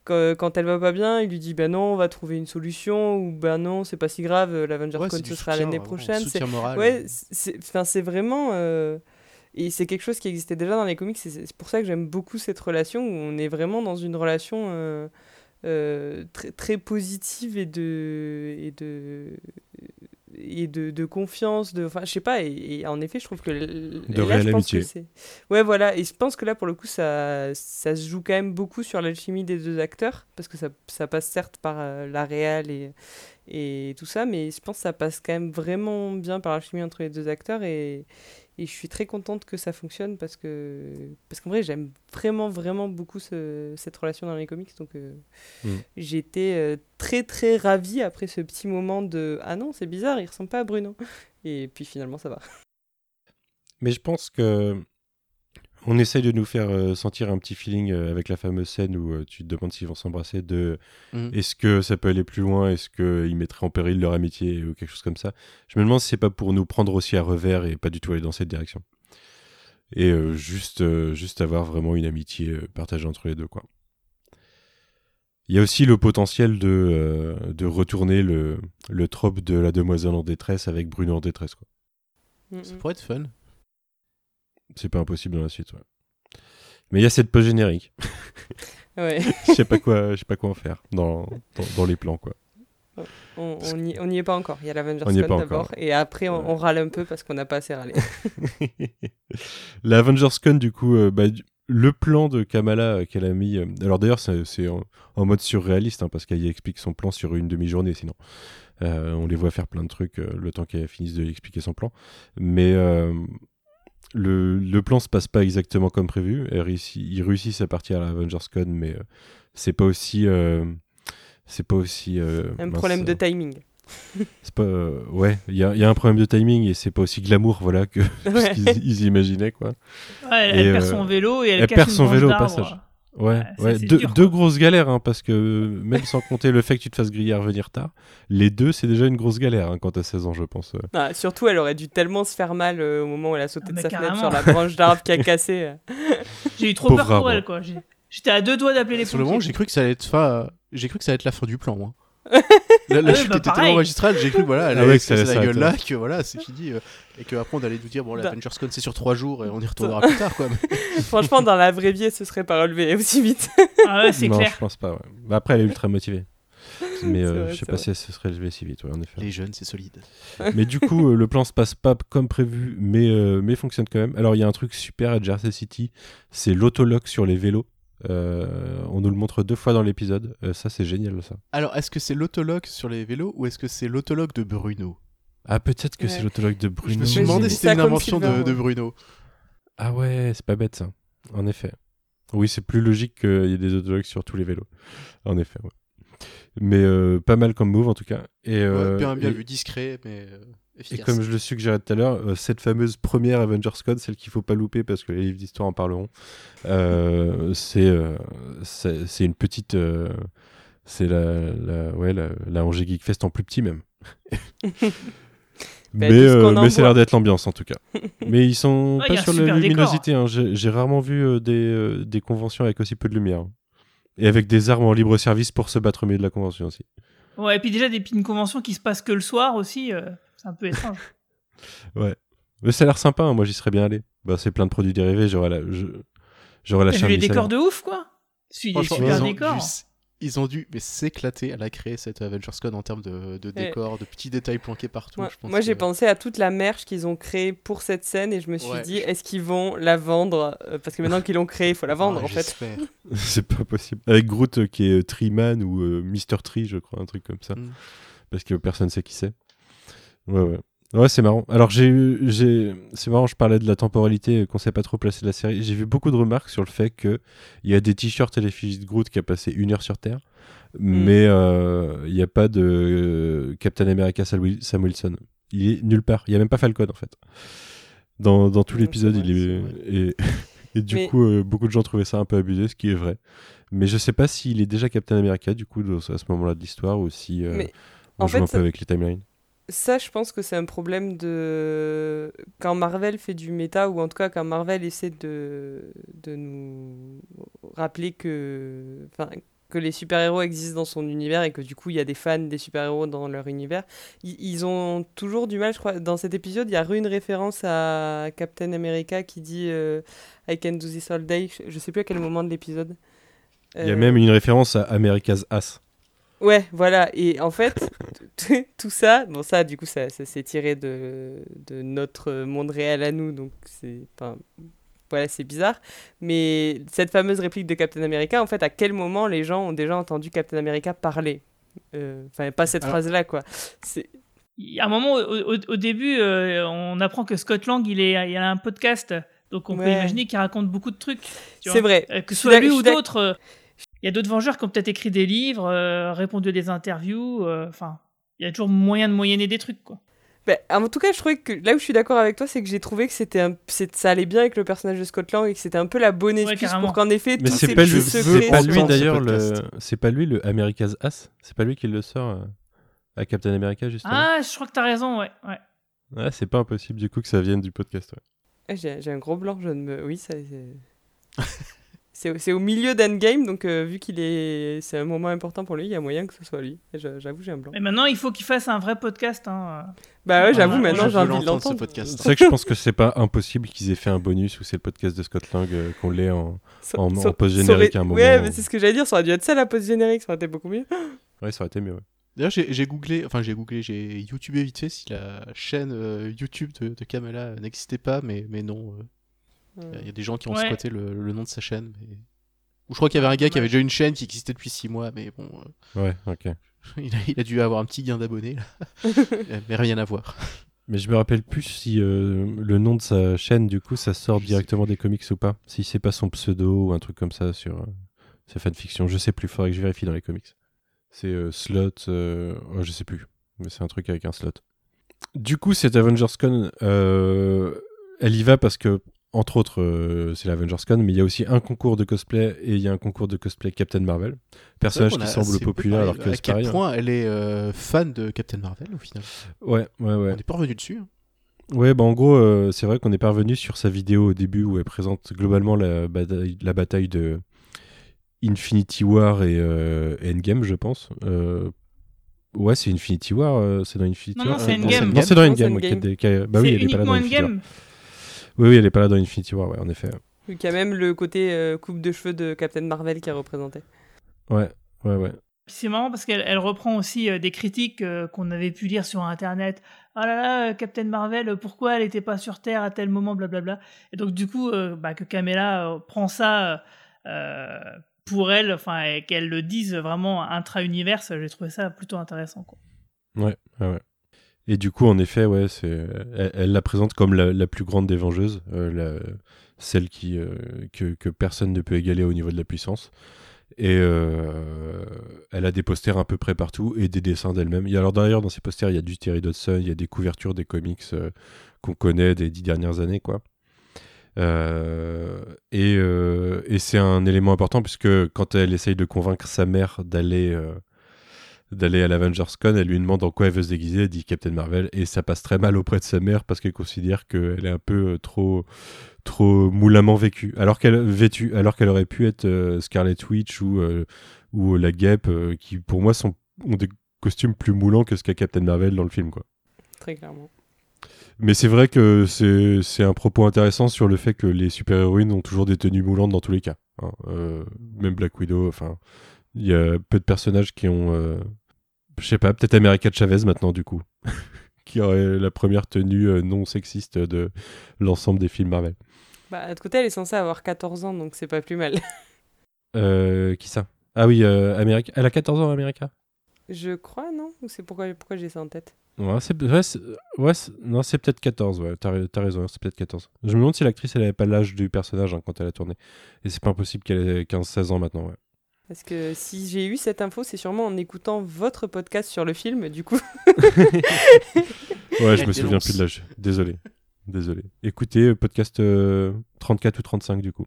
quand, quand elle va pas bien il lui dit ben non on va trouver une solution ou ben non c'est pas si grave euh, l'Avengers Ouais, Con ce sera l'année prochaine c'est ouais c'est enfin c'est vraiment euh, et c'est quelque chose qui existait déjà dans les comics c'est c'est pour ça que j'aime beaucoup cette relation où on est vraiment dans une relation euh, euh, très, très positive et de et de et de, de confiance de enfin je sais pas et, et en effet je trouve que De là, réelle je pense amitié. que ouais voilà et je pense que là pour le coup ça ça se joue quand même beaucoup sur l'alchimie des deux acteurs parce que ça, ça passe certes par euh, la réal et et tout ça mais je pense que ça passe quand même vraiment bien par l'alchimie entre les deux acteurs et et je suis très contente que ça fonctionne parce que parce qu'en vrai j'aime vraiment vraiment beaucoup ce- cette relation dans les comics. Donc euh, Mm. j'étais euh, très très ravie après ce petit moment de ah non c'est bizarre il ressemble pas à Bruno et puis finalement ça va. Mais je pense que on essaye de nous faire euh, sentir un petit feeling euh, avec la fameuse scène où euh, tu te demandes s'ils vont s'embrasser de Mhm. est-ce que ça peut aller plus loin, est-ce qu'ils mettraient en péril leur amitié ou quelque chose comme ça. Je me demande si c'est pas pour nous prendre aussi à revers et pas du tout aller dans cette direction. Et euh, juste, euh, juste avoir vraiment une amitié euh, partagée entre les deux, quoi. Il y a aussi le potentiel de, euh, de retourner le, le trope de la demoiselle en détresse avec Bruno en détresse, quoi. Mm, Ça mm. pourrait être fun. C'est pas impossible dans la suite, ouais. Mais il y a cette pause générique. *laughs* ouais Je sais pas quoi, je sais pas quoi en faire dans, dans, dans les plans, quoi. on n'y on est pas encore il y a l'Avengers Con d'abord et après on, Ouais. on râle un peu parce qu'on n'a pas assez râlé *laughs* la Avengers Con, du coup, euh, bah, le plan de Kamala euh, qu'elle a mis. euh, alors d'ailleurs, c'est en, en mode surréaliste, hein, parce qu'elle y explique son plan sur une demi-journée, sinon. On les voit faire plein de trucs le temps qu'elle finisse de expliquer son plan. Mais le, le plan se passe pas exactement comme prévu. Ils réussissent à partir à la Avengers Con, mais euh, c'est pas aussi. euh, c'est pas aussi. euh, un mince, problème de timing c'est pas. euh, ouais, il y a, il y a un problème de timing et c'est pas aussi glamour, voilà, que *laughs* ce qu'ils ils imaginaient, quoi. Ouais, elle, Et, elle perd son vélo et elle, elle casse perd une son vélo au passage. Ouais, c'est Deux, dur, deux quoi. grosses galères, hein, parce que euh, même sans compter le fait que tu te fasses griller à revenir tard, les deux, c'est déjà une grosse galère hein, quand t'as 16 ans, je pense. euh. Ah, surtout elle aurait dû tellement se faire mal euh, au moment où elle a sauté Ah, de sa fenêtre carrément. sur la branche d'arbre qui a *laughs* cassé euh. *laughs* J'ai eu trop Pauvre peur pour arbre. elle, quoi. J'étais à deux doigts d'appeler les Sur le moment, j'ai cru que ça allait être fin. J'ai cru que ça allait être la fin du plan, moi. *laughs* La, chute bah, était tellement magistrale, j'ai cru voilà, elle Ah ouais, la allait gueule là, que voilà, c'est fini. euh, et qu'après on allait nous dire, bon, la Avengers Con c'est sur 3 jours et on y retournera plus tard, quoi. Mais- *laughs* franchement dans la vraie vie elle se serait pas relevée aussi vite *laughs* Ah ouais, c'est non, clair. je pense pas. Ouais. Bah, après, elle est ultra motivée. Mais euh, vrai, je sais pas vrai. si elle se serait levée si vite, ouais, en effet. Les jeunes, c'est solide. mais du coup, euh, le plan se passe pas comme prévu, mais, euh, mais fonctionne quand même. Alors, il y a un truc super à Jersey City, c'est l'autologue sur les vélos. Euh, on nous le montre deux fois dans l'épisode. Euh, ça, c'est génial, ça. Alors, est-ce que c'est l'autologue sur les vélos ou est-ce que c'est l'autologue de Bruno? Ah, peut-être que Ouais. c'est l'autologue de Bruno. Je me suis demandé si c'était une invention de. Bruno. Ah ouais, c'est pas bête ça. En effet. Oui, c'est plus logique qu'il y ait des autologues sur tous les vélos. En effet, ouais. Mais euh, pas mal comme move en tout cas. Et, euh, Ouais, bien, bien et- vu, discret, mais Et comme je le suggérais tout à l'heure, euh, cette fameuse première Avengers Code, celle qu'il faut pas louper parce que les livres d'histoire en parleront, euh, c'est euh, c'est c'est une petite. euh, c'est la, la, ouais, la, la Angers Geek Fest en plus petit même. *laughs* Bah, mais euh, mais a l'air d'être l'ambiance en tout cas. *laughs* mais ils sont Ouais, y pas sur la luminosité. hein. J'ai rarement vu euh, des, euh, des conventions avec aussi peu de lumière. Et avec des armes en libre service pour se battre au milieu de la convention aussi. Ouais, et puis déjà, des une convention qui se passe que le soir aussi, euh, c'est un peu étrange. *laughs* Ouais. Mais ça a l'air sympa, hein. moi j'y serais bien allé. Bah, c'est plein de produits dérivés, j'aurais la, j'aurais la T'as vu les décors de ouf, quoi? Des super ils ont dû Ils ont dû mais s'éclater à la créer cette Avengers Con en termes de, de décors, de petits détails planqués partout. Moi, j'ai que- pensé à toute la merch qu'ils ont créée pour cette scène et je me suis Ouais. dit, est-ce qu'ils vont la vendre? Euh, Parce que maintenant qu'ils l'ont créée, il faut la vendre Ah, en fait. j'espère. *laughs* *laughs* c'est pas possible. Avec Groot euh, qui est euh, Treeman ou euh, Mr. Tree, je crois, un truc comme ça. Mm. Parce que personne sait qui c'est. Ouais, ouais. Ouais, c'est marrant. Alors, j'ai eu- j'ai, c'est marrant, je parlais de la temporalité, qu'on sait pas trop placer de la série. J'ai vu beaucoup de remarques sur le fait que il y a des t-shirts à l'effigie de Groot qui a passé une heure sur Terre, mais euh, il n'y a pas de euh, Captain America Sam Wil- Sam Wilson. Il est nulle part. Il y a même pas Falcon en fait. Dans, dans tout Ouais, l'épisode, il est et, et du Mais- coup, euh, beaucoup de gens trouvaient ça un peu abusé, ce qui est vrai. Mais je sais pas s'il est déjà Captain America du coup à ce moment-là de l'histoire ou si Mais, on en joue fait, un ça- peu avec les timelines. Ça, je pense que c'est un problème de. Quand Marvel fait du méta, ou en tout cas quand Marvel essaie de, de nous rappeler que. Que les super-héros existent dans son univers et que du coup il y a des fans des super-héros dans leur univers. Ils, ont toujours du mal, je crois. Dans cet épisode, il y a une référence à Captain America qui dit euh, I can do this all day. Je- Je sais plus à quel moment de l'épisode. Il y a même une référence à America's Ass. Ouais, voilà. Et en fait, *laughs* tout ça, bon, ça, du coup, ça, ça s'est tiré de, de notre monde réel à nous, donc c'est. Enfin, voilà, c'est bizarre. Mais cette fameuse réplique de Captain America, en fait, à quel moment les gens ont déjà entendu Captain America parler? Euh, Enfin, pas cette phrase-là, quoi. C'est. Il y a un moment, au, au- au début, euh, on apprend que Scott Lang, il, est, il a un podcast. Donc on peut imaginer qu'il raconte beaucoup de trucs. C'est vrai. Euh, que ce soit lui ou d'autres. Il y a d'autres Vengeurs qui ont peut-être écrit des livres, euh, répondu à des interviews. euh, Enfin, il y a toujours moyen de moyenner des trucs, quoi. Ben, en tout cas, je trouvais que là où je suis d'accord avec toi, c'est que j'ai trouvé que c'était un... ça allait bien avec le personnage de Scott Lang et que c'était un peu la bonne excuse carrément. pour qu'en effet Mais tous c'est ces pas, petits lui, secrets c'est pas lui d'ailleurs le, c'est pas lui le America's Ass. C'est pas lui qui le sort euh, à Captain America justement. Ah, je crois que t'as raison, ouais. ouais. Ouais, c'est pas impossible du coup que ça vienne du podcast. ouais. J'ai j'ai un gros blanc, je ne me. Oui, ça. *laughs* c'est- C'est au- milieu d'Endgame, donc euh, vu qu'il est. C'est un moment important pour lui, il y a moyen que ce soit lui. J'avoue, j'ai un blanc. Mais maintenant, il faut qu'il fasse un vrai podcast. Hein. Bah ouais, j'avoue, Ah, maintenant j'ai envie de l'entendre. C'est vrai que je pense que c'est pas impossible qu'ils aient fait un bonus où c'est le podcast de Scott Lang euh, qu'on l'ait en. En- en post-générique à un aurait- Ouais, moment. mais c'est ce que j'allais dire, ça aurait dû être ça la post-générique, ça aurait été beaucoup mieux. *gasps* Ouais, ça aurait été mieux. ouais. D'ailleurs, j'ai j'ai googlé, enfin j'ai googlé, j'ai YouTubé vite fait si la chaîne euh, YouTube de, de Kamala n'existait pas, mais, mais non. Euh, Il y, a- y a des gens qui ont Ouais. squatté le, le nom de sa chaîne. Mais... Ou je crois qu'il y avait un gars qui avait déjà une chaîne qui existait depuis 6 mois, mais bon, euh, Ouais, ok. *laughs* il, a, il a dû avoir un petit gain d'abonnés, là. *laughs* mais rien à voir. Mais je me rappelle plus si euh, le nom de sa chaîne, du coup, ça sort Je directement des comics ou pas. Si c'est pas son pseudo ou un truc comme ça sur euh, sa fanfiction. Je sais plus, faudrait que je vérifie dans les comics. C'est euh, slot, euh, oh, je sais plus. Mais c'est un truc avec un slot. Du coup, cette AvengersCon, euh, elle y va parce que, entre autres, euh, c'est l'AvengersCon, mais il y a aussi un concours de cosplay et il y a un concours de cosplay Captain Marvel. Personnage On qui a semble populaire alors que À c'est quel pareil. hein. point elle est euh, fan de Captain Marvel au final Ouais, ouais, ouais. On n'est pas revenu dessus. hein. Ouais, bah en gros, euh, c'est vrai qu'on est parvenu sur sa vidéo au début où elle présente globalement la bataille, la bataille de Infinity War et euh, Endgame, je pense. Euh, ouais, c'est Infinity War, euh, c'est dans Infinity Non, non, War. c'est euh, Endgame. Non, c'est dans Non, Endgame. c'est Bah oui, c'est elle est pas là dans uniquement Infinity War. Endgame. Oui, oui, elle est pas là dans Infinity War, ouais, en effet. Qu'il y a même le côté euh, coupe de cheveux de Captain Marvel qui est représenté. Ouais, ouais, ouais. C'est marrant parce qu'elle elle reprend aussi euh, des critiques euh, qu'on avait pu lire sur Internet. Ah là là, euh, Captain Marvel, pourquoi elle n'était pas sur Terre à tel moment, blablabla. Et donc du coup, euh, bah, que Kamala euh, prend ça euh, pour elle, enfin, et qu'elle le dise vraiment intra-univers, j'ai trouvé ça plutôt intéressant. Quoi. Ouais, ouais, ouais. Et du coup, en effet, ouais, c'est, elle, la présente comme la, plus grande des vengeuses, euh, celle qui, euh, que, personne ne peut égaler au niveau de la puissance. Et euh, elle a des posters un peu près partout et des dessins d'elle-même. A- Alors d'ailleurs, dans ces posters, il y a du Terry Dodson, il y a des couvertures des comics qu'on connaît des dix dernières années, quoi. Et et c'est un élément important puisque quand elle essaye de convaincre sa mère d'aller d'aller à l'Avengers Con, elle lui demande en quoi elle veut se déguiser, elle dit Captain Marvel, et ça passe très mal auprès de sa mère parce qu'elle considère qu'elle est un peu euh, trop trop moulamment vécue, alors qu'elle vêtue, alors qu'elle aurait pu être euh, Scarlet Witch ou euh, ou la Guêpe, euh, qui pour moi sont ont des costumes plus moulants que ce qu'a Captain Marvel dans le film, quoi. Très clairement. Mais c'est vrai que c'est c'est un propos intéressant sur le fait que les super-héroïnes ont toujours des tenues moulantes dans tous les cas. hein. Euh, même Black Widow, enfin, il y a peu de personnages qui ont, euh, je sais pas, peut-être America Chavez maintenant du coup, *laughs* qui aurait la première tenue euh, non sexiste de l'ensemble des films Marvel. Bah, de côté, elle est censée avoir 14 ans, donc c'est pas plus mal. *laughs* Euh, qui ça? Ah oui, euh, America. Elle a 14 ans, America Je crois, non? Ou c'est pourquoi, pourquoi j'ai ça en tête? Ouais, c'est, ouais, ouais, non, c'est peut-être 14, ouais, t'as raison, c'est peut-être 14. Je me demande si l'actrice, elle avait pas l'âge du personnage hein, quand elle a tourné. Et c'est pas impossible qu'elle ait 15-16 ans maintenant, ouais. Parce que si j'ai eu cette info, c'est sûrement en écoutant votre podcast sur le film, du coup. *laughs* Ouais, je La me souviens plus de l'âge. Désolé. Désolé. Écoutez, euh, podcast euh, 34 ou 35 du coup.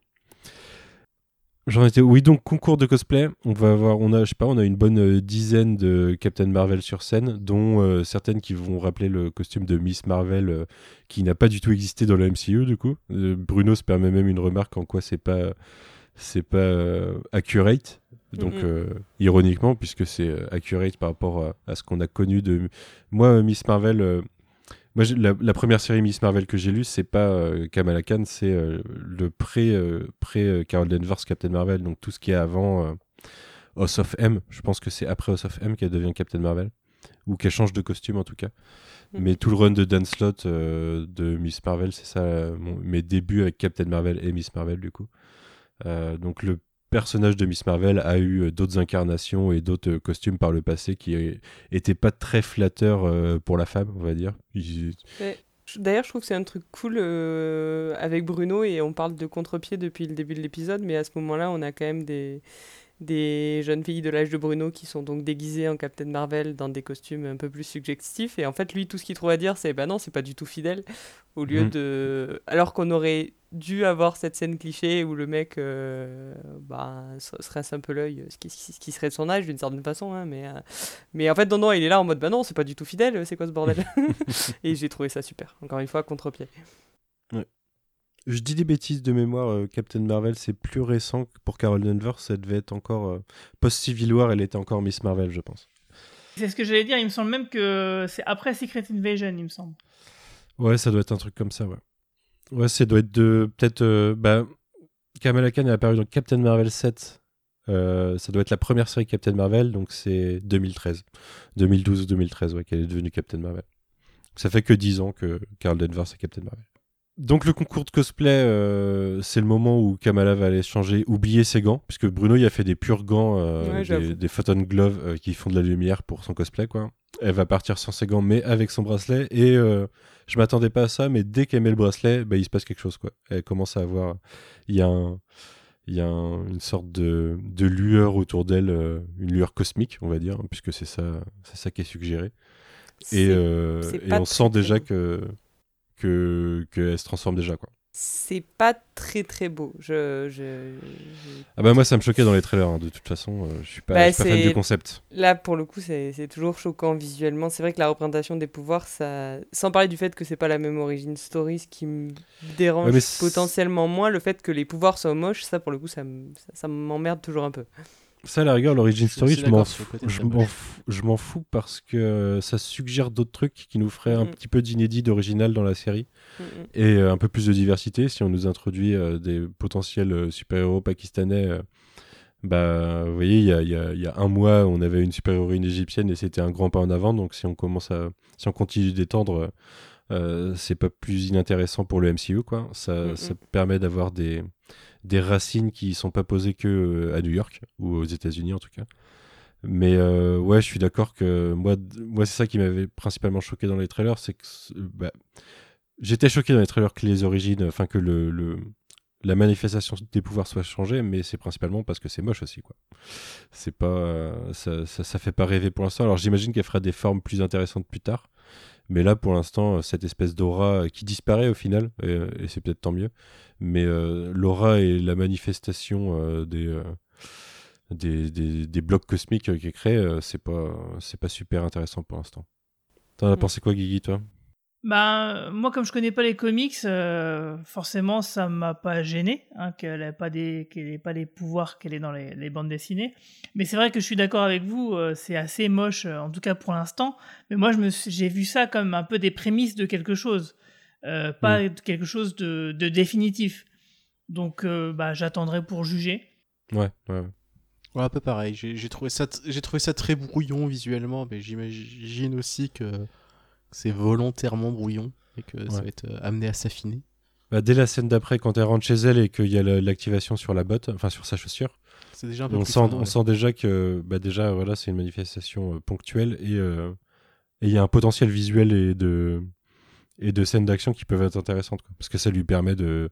J'en étais. Oui, donc concours de cosplay. On va avoir, on a, je sais pas, on a une bonne euh, dizaine de Captain Marvel sur scène, dont euh, certaines qui vont rappeler le costume de Miss Marvel, euh, qui n'a pas du tout existé dans le MCU du coup. Euh, Bruno se permet même une remarque en quoi c'est pas, c'est pas euh, accurate. Donc euh, ironiquement, puisque c'est euh, accurate par rapport à, à ce qu'on a connu de moi, Miss Marvel. moi, la, la première série Miss Marvel que j'ai lue, c'est pas euh, Kamala Khan, c'est euh, le pré, euh, pré Carol Danvers Captain Marvel, donc tout ce qui est avant House of M. Je pense que c'est après House of M qu'elle devient Captain Marvel, ou qu'elle change de costume en tout cas. Mhm. Mais tout le run de Dan Slott de Miss Marvel, c'est ça, mon- mes débuts avec Captain Marvel et Miss Marvel du coup. Euh, donc le personnage de Miss Marvel a eu euh, d'autres incarnations et d'autres euh, costumes par le passé qui euh, étaient pas très flatteurs pour la femme, on va dire. D'ailleurs, je trouve que c'est un truc cool avec Bruno et on parle de contre-pied depuis le début de l'épisode, mais à ce moment-là, on a quand même des, des jeunes filles de l'âge de Bruno qui sont donc déguisées en Captain Marvel dans des costumes un peu plus suggestifs. Et en fait, lui, tout ce qu'il trouve à dire, c'est bah non, c'est pas du tout fidèle. Au lieu Mhm. de. Alors qu'on aurait dû avoir cette scène cliché où le mec euh, bah, se se rince un peu l'œil, ce qui, ce qui serait de son âge d'une certaine façon, hein, mais, euh, mais en fait, non, non, il est là en mode bah non, c'est pas du tout fidèle, c'est quoi ce bordel? *laughs* Et j'ai trouvé ça super. Encore une fois, contre-pied. Je dis des bêtises de mémoire, euh, Captain Marvel, c'est plus récent que pour Carol Danvers, ça devait être encore euh, post-Civil War, elle était encore Miss Marvel, je pense. C'est ce que j'allais dire, il me semble même que c'est après Secret Invasion, il me semble. Ouais, ça doit être un truc comme ça, ouais. Ouais, ça doit être de. Peut-être. euh, bah, Kamala Khan est apparue dans Captain Marvel 7. Euh, ça doit être la première série Captain Marvel, donc c'est 2013. 2012 ou 2013, ouais, qu'elle est devenue Captain Marvel. Ça fait que 10 ans que Carol Danvers est Captain Marvel. Donc le concours de cosplay, euh, c'est le moment où Kamala va aller changer, oublier ses gants, puisque Bruno il a fait des purs gants, euh, Ouais, des, des photon gloves euh, qui font de la lumière pour son cosplay, quoi. Elle va partir sans ses gants, mais avec son bracelet. Et je m'attendais pas à ça, mais dès qu'elle met le bracelet, bah, il se passe quelque chose, quoi. Elle commence à avoir, il y a un, il y a un- une sorte de, de lueur autour d'elle, une lueur cosmique, on va dire, puisque c'est ça, c'est ça qui est suggéré. Et, on sent déjà que que qu'elle se transforme déjà, quoi. c'est pas très très beau. Je, je- je- Ah bah moi ça me choquait dans les trailers hein, de toute façon euh, je suis pas, Bah, je suis pas fan du concept. Là, pour le coup, c'est toujours choquant visuellement. C'est vrai que la représentation des pouvoirs, ça... sans parler du fait que c'est pas la même origin story, ce qui me dérange Ouais, potentiellement moins, le fait que les pouvoirs soient moches, ça pour le coup, ça m'emmerde toujours un peu. Ça à la rigueur l'origin story je m'en fous, je m'en fous, parce que ça suggère d'autres trucs qui nous feraient un petit peu d'inédit d'original dans la série Mm, et euh, un peu plus de diversité si on nous introduit euh, des potentiels euh, super-héros pakistanais. euh, bah, vous voyez, il y a, y a- y a un mois, on avait une super-héroïne égyptienne et c'était un grand pas en avant. Donc, si on commence à, si on continue d'étendre, euh, c'est pas plus inintéressant pour le MCU, quoi. Ça, ça permet d'avoir des, des racines qui sont pas posées que euh, à New York ou aux États-Unis en tout cas. Mais euh, ouais, je suis d'accord que moi, moi c'est ça qui m'avait principalement choqué dans les trailers, c'est que bah, j'étais choqué dans les trailers que les origines, enfin que le, le- la manifestation des pouvoirs soit changée, mais c'est principalement parce que c'est moche aussi, quoi. C'est pas, euh, ça, ça, ça fait pas rêver pour l'instant. Alors j'imagine qu'elle fera des formes plus intéressantes plus tard, mais là pour l'instant, cette espèce d'aura euh, qui disparaît au final, et, et c'est peut-être tant mieux. Mais euh, l'aura et la manifestation euh, des, euh, des, des, des blocs cosmiques euh, qui est créé, euh, c'est pas, c'est pas super intéressant pour l'instant. T'en as Mm. pensé quoi, Guigui, toi? Bah, moi, comme je connais pas les comics, euh, forcément, ça m'a pas gêné hein, qu'elle ait pas des, qu'elle ait pas les pouvoirs qu'elle est dans les, les bandes dessinées. Mais c'est vrai que je suis d'accord avec vous, euh, c'est assez moche, euh, en tout cas pour l'instant. Mais moi, je me, suis- j'ai vu ça comme un peu des prémices de quelque chose, euh, pas de quelque chose de, de définitif. Donc, euh, bah, j'attendrai pour juger. Ouais, ouais. ouais. Ouais, un peu pareil. J'ai j'ai trouvé ça, t- j'ai trouvé ça très brouillon visuellement, mais j'imagine aussi que c'est volontairement brouillon et que ça va être euh, amené à s'affiner. Bah, dès la scène d'après, quand elle rentre chez elle et qu'il y a la- l'activation sur la botte, enfin sur sa chaussure, C'est déjà un peu On plus sent, on ouais. sent déjà que bah déjà voilà c'est une manifestation euh, ponctuelle et euh, et il y a un potentiel visuel et de et de scènes d'action qui peuvent être intéressantes quoi. parce que ça lui permet de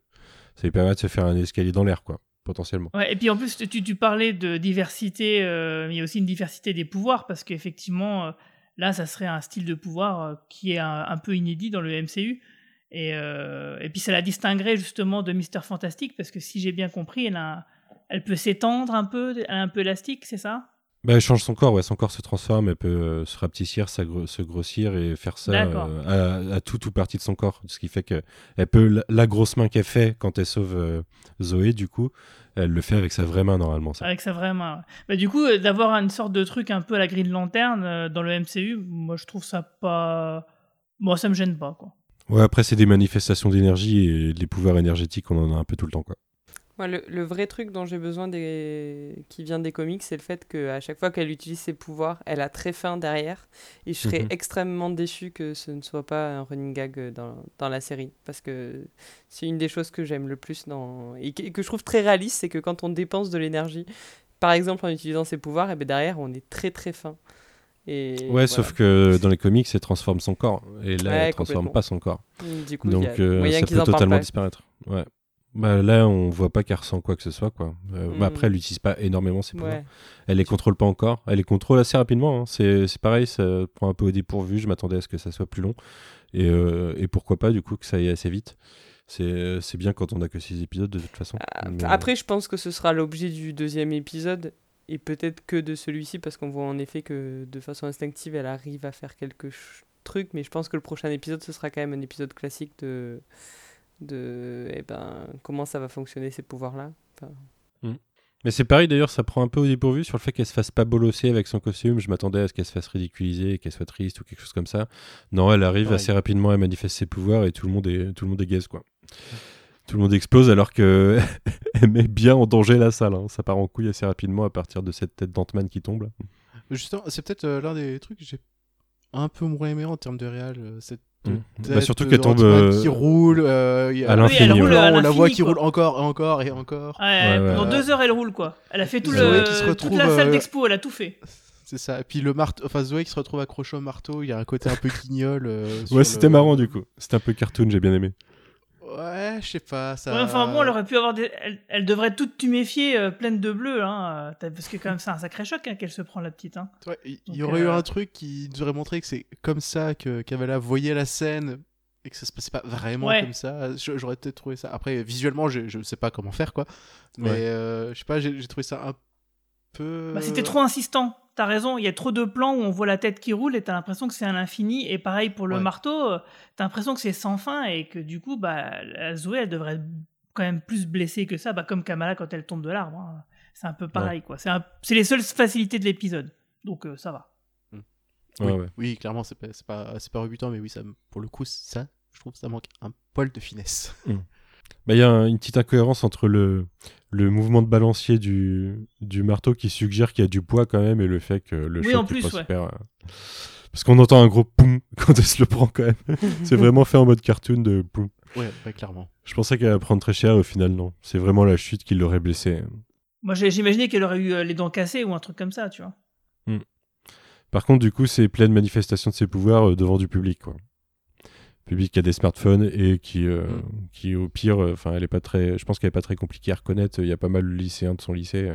ça lui permet de se faire un escalier dans l'air quoi potentiellement. Ouais, et puis en plus, tu, tu parlais de diversité, euh, mais il y a aussi une diversité des pouvoirs, parce qu'effectivement, euh, là, ça serait un style de pouvoir euh, qui est un, peu inédit dans le MCU. Et, euh, et puis ça la distinguerait justement de Mister Fantastic, parce que si j'ai bien compris, elle, elle peut s'étendre un peu, elle est un peu élastique, c'est ça? Bah, elle change son corps, ouais, son corps se transforme, elle peut euh, se rapetissir, se grossir et faire ça euh, à, à tout ou partie de son corps. Ce qui fait que elle peut, la, la grosse main qu'elle fait quand elle sauve euh, Zoé, du coup, elle le fait avec sa vraie main normalement. Ça. Avec sa vraie main. ouais. Bah, du coup, d'avoir une sorte de truc un peu à la Green Lantern euh, dans le MCU, moi je trouve ça pas. Moi, ça me gêne pas, quoi. Ouais, après, c'est des manifestations d'énergie et les pouvoirs énergétiques, on en a un peu tout le temps, quoi. Moi, le, le vrai truc dont j'ai besoin des... qui vient des comics, c'est le fait qu'à chaque fois qu'elle utilise ses pouvoirs, elle a très faim derrière. Et je serais Mhm. extrêmement déçu que ce ne soit pas un running gag dans, dans la série. Parce que c'est une des choses que j'aime le plus dans... et, que, et que je trouve très réaliste, c'est que quand on dépense de l'énergie, par exemple en utilisant ses pouvoirs, et ben derrière, on est très très faim. Et Ouais, voilà. sauf que dans les comics, elle transforme son corps. Et là, Ouais, elle transforme pas son corps. Du coup, Donc, a euh, ça peut totalement disparaître. Ouais. Bah, là, on voit pas qu'elle ressent quoi que ce soit, quoi. Euh, Mm. bah, après, elle n'utilise pas énormément ses pouvoirs. Ouais. Elle les contrôle pas encore. Elle les contrôle assez rapidement. hein. C'est c'est pareil, ça prend un peu au dépourvu. Je m'attendais à ce que ça soit plus long. Et, euh, et pourquoi pas, du coup, que ça aille assez vite. C'est c'est bien quand on a que 6 épisodes, de toute façon. Mais, euh, Après, je pense que ce sera l'objet du deuxième épisode et peut-être que de celui-ci parce qu'on voit en effet que de façon instinctive, elle arrive à faire quelques trucs. Mais je pense que le prochain épisode, ce sera quand même un épisode classique de, de eh ben, comment ça va fonctionner ces pouvoirs-là. Enfin, Mais c'est pareil d'ailleurs, ça prend un peu au dépourvu sur le fait qu'elle se fasse pas bolosser avec son costume. Je m'attendais à ce qu'elle se fasse ridiculiser, qu'elle soit triste ou quelque chose comme ça. Non, elle arrive assez rapidement à manifester ses pouvoirs et tout le monde est, tout le monde est gaze, quoi. Tout le monde explose alors que *laughs* elle met bien en danger la salle. hein. Ça part en couille assez rapidement à partir de cette tête d'Ant-Man qui tombe. Justement, c'est peut-être euh, l'un des trucs que j'ai un peu moins aimé en termes de réal. euh, Cette Mm. Bah, surtout qu'elle tombe euh, qui roule. euh, il y a- à Oui, l'infini. elle roule ouais. on la voit qui quoi. roule encore et encore et encore. Ouais, Ouais, pendant ouais. deux heures, elle roule, quoi. Elle a fait tout le, qui se toute la salle euh, d'expo, elle a tout fait. C'est ça. Et puis le marteau, enfin Zoé qui se retrouve accroché au marteau, il y a un côté un peu guignol. euh, Ouais, c'était le- marrant du coup. C'était un peu cartoon, j'ai bien aimé. Ouais, je sais pas. Ça... Ouais, enfin bon, elle aurait pu avoir des... elle, elle devrait être toute tuméfiée, euh, pleine de bleu, hein, euh, parce que quand même c'est un sacré choc hein, qu'elle se prend la petite. Hein. Ouais, il il y Donc, aurait eu euh, un truc qui nous aurait montré que c'est comme ça que Kavala voyait la scène et que ça se passait pas vraiment Ouais. comme ça. J'aurais peut-être trouvé ça. Après, visuellement, je, je sais pas comment faire quoi. Mais Ouais. euh, je sais pas, j'ai j'ai trouvé ça un peu. Bah, c'était trop insistant. T'as raison, il y a trop de plans où on voit la tête qui roule et t'as l'impression que c'est à l'infini. Et pareil pour le Ouais. marteau, euh, t'as l'impression que c'est sans fin et que du coup, bah, la Zoé, elle devrait être quand même plus blessée que ça, bah, comme Kamala quand elle tombe de l'arbre. hein. C'est un peu pareil, quoi. C'est un- c'est les seules facilités de l'épisode. Donc euh, ça va. Oui, Ouais, ouais. oui, clairement, c'est pas, c'est pas, c'est pas rebutant, mais oui, ça, pour le coup, ça, je trouve que ça manque un poil de finesse. Bah, *laughs* Il y a un- une petite incohérence entre le, le mouvement de balancier du, du marteau qui suggère qu'il y a du poids quand même et le fait que le Oui, choc en est plus, pas ouais. super. euh, Parce qu'on entend un gros poum *laughs* quand elle se le prend quand même. *laughs* C'est vraiment fait en mode cartoon de poum. Ouais, ouais, clairement. Je pensais qu'elle allait prendre très cher, au final non. C'est vraiment la chute qui l'aurait blessée. Moi, j'imaginais qu'elle aurait eu euh, les dents cassées ou un truc comme ça, tu vois. Par contre, du coup, c'est pleine manifestation de ses pouvoirs euh, devant du public, quoi. Public qui a des smartphones et qui, euh, Mm. qui au pire, euh, enfin, elle est pas très, je pense qu'elle est pas très compliquée à reconnaître. Il y a pas mal de lycéens de son lycée.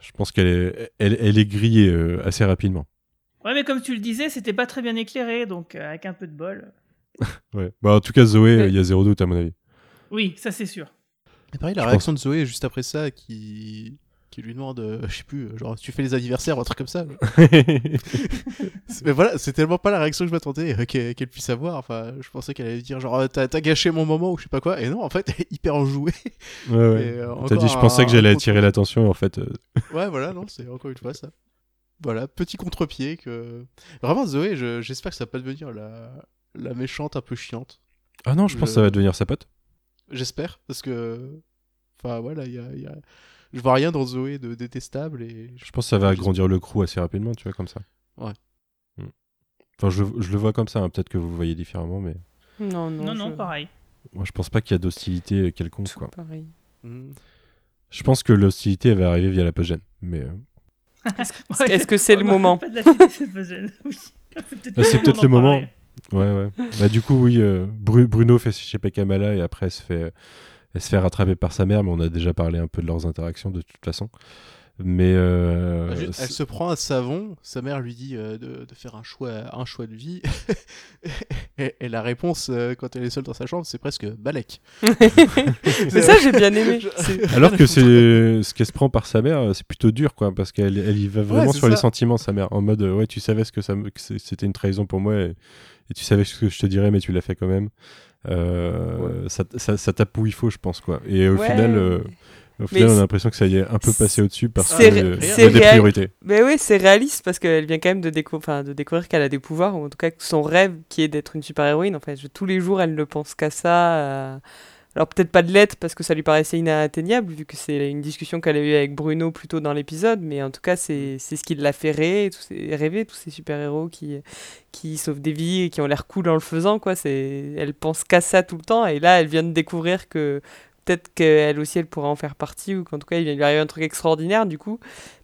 Je pense qu'elle est, elle, elle est grillée euh, assez rapidement. Ouais, mais comme tu le disais, c'était pas très bien éclairé, donc euh, avec un peu de bol. *laughs* Ouais. Bah, en tout cas, Zoé, Ouais. il y a zéro doute à mon avis. Oui, ça c'est sûr. Et pareil, la Je réaction de Zoé juste après ça, qui, qui lui demande, euh, je sais plus, euh, genre, tu fais les anniversaires ou un truc comme ça. *laughs* Mais voilà, c'est tellement pas la réaction que je m'attendais euh, qu'elle puisse avoir. Enfin, je pensais qu'elle allait dire, genre, t'as gâché mon moment ou je sais pas quoi. Et non, en fait, elle est hyper enjouée. ouais, ouais. *laughs* Euh, T'as dit, je pensais un- que j'allais attirer l'attention, en fait. Ouais, voilà, non, c'est encore une fois ça. Voilà, petit contre-pied que. Vraiment, Zoé, je- j'espère que ça va pas devenir la, la méchante un peu chiante. Ah non, je pense que ça va devenir sa pote. J'espère, parce que. Enfin, voilà, il y a, il y a- Je vois rien dans Zoé de détestable et. Je pense que ça va agrandir le crew assez rapidement, tu vois, comme ça. Ouais. Hmm. Enfin, je, je le vois comme ça, hein. peut-être que vous le voyez différemment, mais Non, non. Non, non, pareil. moi je pense pas qu'il y a d'hostilité quelconque, tout quoi. pareil. Mhm. Je pense que l'hostilité va arriver via la post-gène. Mais euh, Est-ce que *laughs* c'est le moment pas de la fête, *laughs* c'est peut-être le moment. ouais, ouais. bah, du coup, oui, euh, Bru- Bruno fait chez Kamala et après elle se fait, elle se fait rattraper par sa mère, mais on a déjà parlé un peu de leurs interactions de toute façon. Mais euh, Elle c'est- se prend un savon, sa mère lui dit euh, de, de faire un choix, un choix de vie, *laughs* et, et la réponse euh, quand elle est seule dans sa chambre, c'est presque Balek. *laughs* Mais ça, j'ai bien aimé. *laughs* Alors que c'est ce qu'elle se prend par sa mère, c'est plutôt dur, quoi, parce qu'elle elle y va vraiment sur les sentiments, sa mère, en mode ouais, tu savais ce que ça, c'était une trahison pour moi, et, et tu savais ce que je te dirais, mais tu l'as fait quand même. Euh, ça, ça, ça tape où il faut, je pense, quoi. Et au Ouais. final, euh, au final, on a l'impression que ça y est un peu passé au-dessus parce c'est que ré- euh, il y c'est a des priorités. Mais oui, c'est réaliste parce qu'elle vient quand même de, décou- enfin, de découvrir qu'elle a des pouvoirs, ou en tout cas que son rêve qui est d'être une super-héroïne. En fait, je- tous les jours, elle ne pense qu'à ça. Alors peut-être pas de l'être parce que ça lui paraissait inatteignable, vu que c'est une discussion qu'elle a eue avec Bruno plus tôt dans l'épisode, mais en tout cas, c'est c'est ce qui l'a fait rêver, tous ces, rêver, tous ces super-héros qui, qui sauvent des vies et qui ont l'air cool en le faisant. Quoi. C'est- Elle pense qu'à ça tout le temps, et là, elle vient de découvrir que peut-être qu'elle aussi, elle pourra en faire partie, ou qu'en tout cas, il vient de lui arriver un truc extraordinaire, du coup.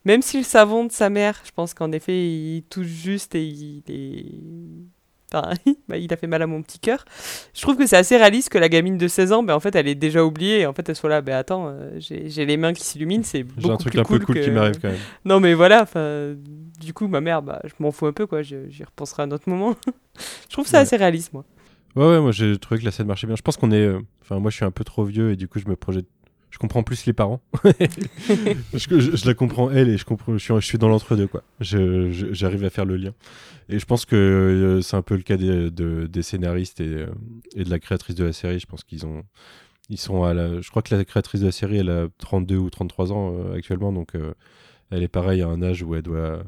Même si le savon de sa mère, je pense qu'en effet, il touche juste et il est... Enfin, *laughs* bah, il a fait mal à mon petit cœur. Je trouve que c'est assez réaliste que la gamine de 16 ans, ben, en fait, elle est déjà oubliée. Et en fait, elle soit là, ben attends, euh, j'ai les mains qui s'illuminent, c'est beaucoup J'ai un truc plus un cool peu cool que... qui m'arrive quand même. Non, mais voilà, du coup, ma mère, bah, je m'en fous un peu, quoi. J'y repenserai à un autre moment. *laughs* je trouve ça Ouais. assez réaliste, moi. Ouais, ouais, moi j'ai trouvé que la scène marchait bien. Je pense qu'on est. euh, Enfin, moi je suis un peu trop vieux et du coup je me projette. Je comprends plus les parents. *laughs* je, la comprends elle et je, comprends, suis, dans l'entre-deux, J'arrive à faire le lien. Et je pense que euh, c'est un peu le cas des, de- des scénaristes et, euh, et de la créatrice de la série. Je pense qu'ils ont. Sont à la. Je crois que la créatrice de la série, elle a 32 ou 33 ans euh, actuellement, donc elle est pareil à un âge où elle doit.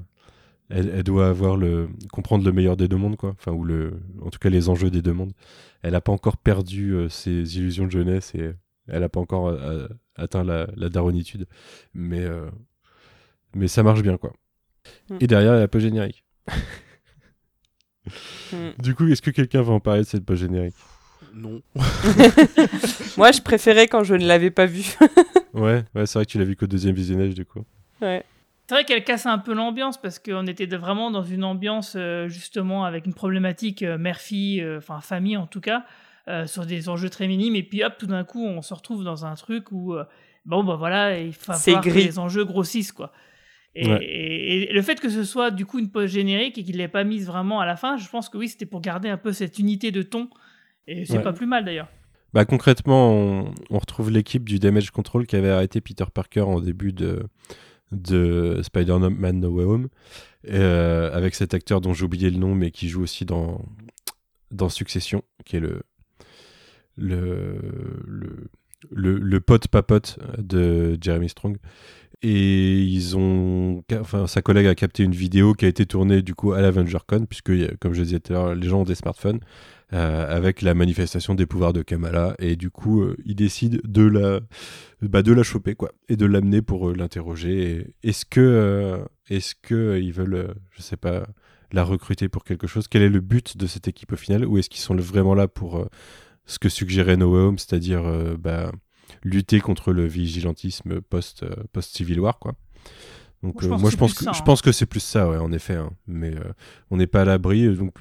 Comprendre le meilleur des deux mondes en tout cas les enjeux des deux mondes elle n'a pas encore perdu ses illusions de jeunesse elle n'a pas encore euh, atteint la, la daronitude mais euh, mais ça marche bien quoi Mm. et derrière il y a la pause générique *laughs* Mm. du coup est-ce que quelqu'un va en parler de cette pause générique? Non. *laughs* moi, je préférais quand je ne l'avais pas vu. *laughs* ouais ouais c'est vrai que tu l'as vu qu'au deuxième visionnage du coup ouais. C'est vrai qu'elle casse un peu l'ambiance parce qu'on était vraiment dans une ambiance euh, justement avec une problématique euh, mère-fille, euh, enfin famille en tout cas, euh, sur des enjeux très minimes. Et puis hop, tout d'un coup, on se retrouve dans un truc où, euh, bon, bah voilà, il C'est falloir que gris. les enjeux grossissent quoi. Et, Ouais. et- et le fait que ce soit du coup une pause générique et qu'il l'ait pas mise vraiment à la fin, je pense que oui, c'était pour garder un peu cette unité de ton. Et c'est Ouais. pas plus mal d'ailleurs. Bah concrètement, on, on retrouve l'équipe du Damage Control qui avait arrêté Peter Parker en début de, de Spider-Man No Way Home, euh, avec cet acteur dont j'ai oublié le nom, mais qui joue aussi dans, dans Succession, qui est le, le, le, le, pote papote de Jeremy Strong. Et ils ont, enfin, sa collègue a capté une vidéo qui a été tournée du coup à l'AvengerCon, puisque, comme je disais tout à l'heure, les gens ont des smartphones euh, avec la manifestation des pouvoirs de Kamala. Et du coup euh, il décide de la bah, de la choper quoi et de l'amener pour euh, l'interroger. Est-ce que est-ce que ils veulent je sais pas la recruter pour quelque chose? Quel est le but de cette équipe au final? Ou est-ce qu'ils sont vraiment là pour ce que suggérait No Way Home c'est-à-dire euh, bah, lutter contre le vigilantisme post euh, post Civil War quoi donc Moi, je euh, pense moi que je c'est pense plus que ça, je hein. pense que c'est plus ça ouais en effet hein. mais on n'est pas à l'abri donc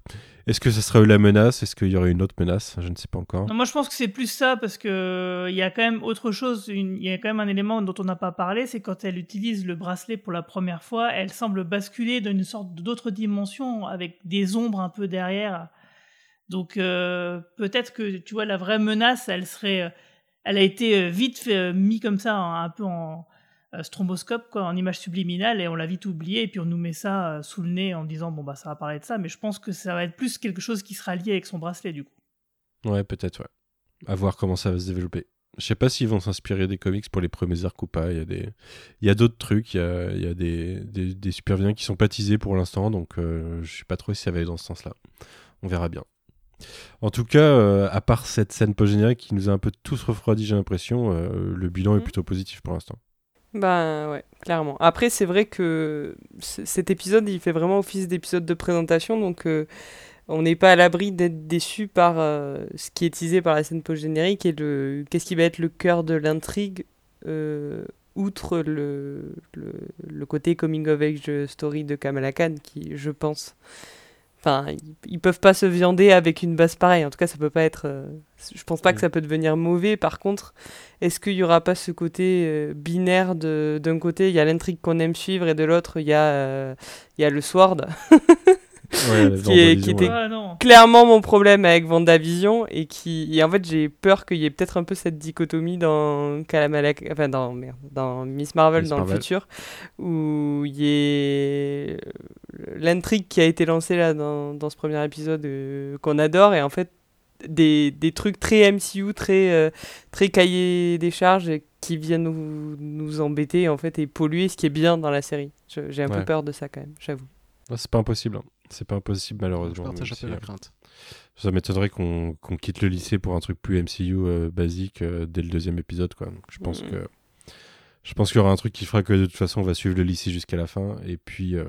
est-ce que ce serait la menace? Est-ce qu'il y aurait une autre menace? Je ne sais pas encore. Non, moi, je pense que c'est plus ça parce que il y a quand même autre chose. Il y a quand même un élément dont on n'a pas parlé, c'est quand elle utilise le bracelet pour la première fois, elle semble basculer dans une sorte d'autre dimension avec des ombres un peu derrière. Donc euh, peut-être que tu vois la vraie menace, elle serait, euh, elle a été euh, vite fait, mis comme ça, un, peu en euh, stromboscope, quoi, en image subliminale, et on l'a vite oublié, et puis on nous met ça sous le nez en disant bon bah ça va parler de ça, mais je pense que ça va être plus quelque chose qui sera lié avec son bracelet du coup. Ouais, peut-être, ouais. À voir comment ça va se développer. Je sais pas s'ils vont s'inspirer des comics pour les premiers arcs ou pas. Il y a des, il y a d'autres trucs. Il y a, des, des, qui sont pas pour l'instant, donc je sais pas trop si ça va aller dans ce sens-là. On verra bien. En tout cas, euh, à part cette scène post-générique qui nous a un peu tous refroidis, j'ai l'impression, euh, le bilan est Mhm. plutôt positif pour l'instant. Ben ouais, clairement. Après, c'est vrai que cet épisode, il fait vraiment office d'épisode de présentation, donc euh, on n'est pas à l'abri d'être déçu par ce qui est teasé par la scène post-générique et le qu'est-ce qui va être le cœur de l'intrigue outre le, le, le côté coming of age story de Kamala Khan, qui, je pense, Enfin, ils, peuvent pas se viander avec une base pareille. En tout cas, ça peut pas être. euh, je pense pas que Mm. ça peut devenir mauvais. Par contre, est-ce qu'il y aura pas ce côté euh, binaire de d'un côté il y a l'intrigue qu'on aime suivre et de l'autre il y a euh, il y a le sword? *laughs* Ouais, Qui est- était- ouais. Ah. Clairement mon problème avec Vendavision et qui et en fait j'ai peur qu'il y ait peut-être un peu cette dichotomie dans Kalamala- enfin dans merde, dans Miss Marvel Miss dans Marvel. le futur où il y ait l'intrigue qui a été lancée là dans, dans ce premier épisode euh, qu'on adore et en fait des, des trucs très MCU très euh, très cahier des charges et qui viennent nous, nous embêter en fait et polluer ce qui est bien dans la série j'ai un peu peur de ça quand même j'avoue c'est pas impossible. hein. C'est pas impossible Je malheureusement. partage un si, peu la euh, crainte. Ça m'étonnerait qu'on quitte le lycée pour un truc plus MCU euh, basique euh, dès le deuxième épisode. Quoi. Donc, je pense que je pense qu'il y aura un truc qui fera que de toute façon on va suivre le lycée jusqu'à la fin. Et puis euh,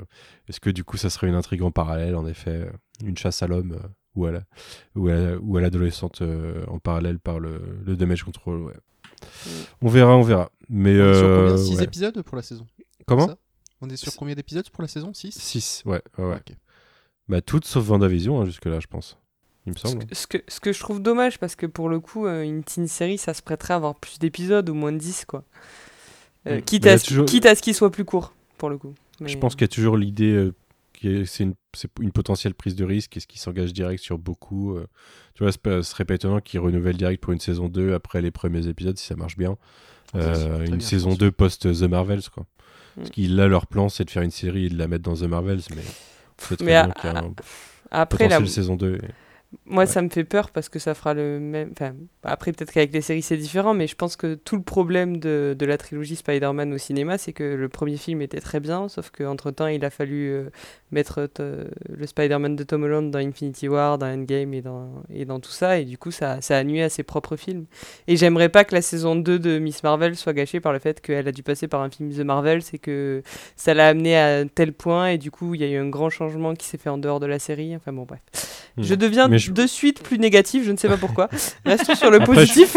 est-ce que du coup ça serait une intrigue en parallèle en effet, une chasse à l'homme ou à la ou à, l'adolescente en parallèle par le, le damage control. Ouais. On verra, on verra. Mais On est sur euh, combien? 6 ouais. épisodes pour la saison? Comment? On est sur combien d'épisodes pour la saison? 6 6 ouais, ouais, ouais. Ok. Bah toutes sauf Vendavision hein, jusque là je pense. Il me Ce semble. que, ce, que, ce que je trouve dommage, parce que pour le coup, euh, une teen série, ça se prêterait à avoir plus d'épisodes, ou moins de 10, quoi. Euh, Mm. quitte, y à a ce, toujours- quitte à ce qu'il soit plus court, pour le coup. Je pense qu'il y a toujours l'idée euh, que c'est une, c'est une potentielle prise de risque et ce qui s'engage direct sur beaucoup. euh, tu vois, ce serait pas étonnant qu'ils renouvellent direct pour une saison 2 après les premiers épisodes si ça marche bien. Euh, très une bien, saison pense. 2 post-The Marvels, quoi. Parce Mm. qu'il là, leur plan, c'est de faire une série et de la mettre dans The Marvels, mais Mais bien à- qu'il y a un Après, potentiel saison 2. Moi, ouais. ça me fait peur parce que ça fera le même. Enfin, après, peut-être qu'avec les séries, c'est différent, mais je pense que tout le problème de, de la trilogie Spider-Man au cinéma, c'est que le premier film était très bien, sauf qu'entre-temps, il a fallu euh, mettre t- le Spider-Man de Tom Holland dans Infinity War, dans Endgame et dans, et dans tout ça, et du coup, ça, ça a nué à ses propres films. Et j'aimerais pas que la saison 2 de Miss Marvel soit gâchée par le fait qu'elle a dû passer par un film The Marvel, c'est que ça l'a amené à tel point, et du coup, il y a eu un grand changement qui s'est fait en dehors de la série. Enfin bon, bref. Je Mm. deviens Mais je- de suite plus négatif, je ne sais pas pourquoi. *laughs* Restons sur le Après, positif.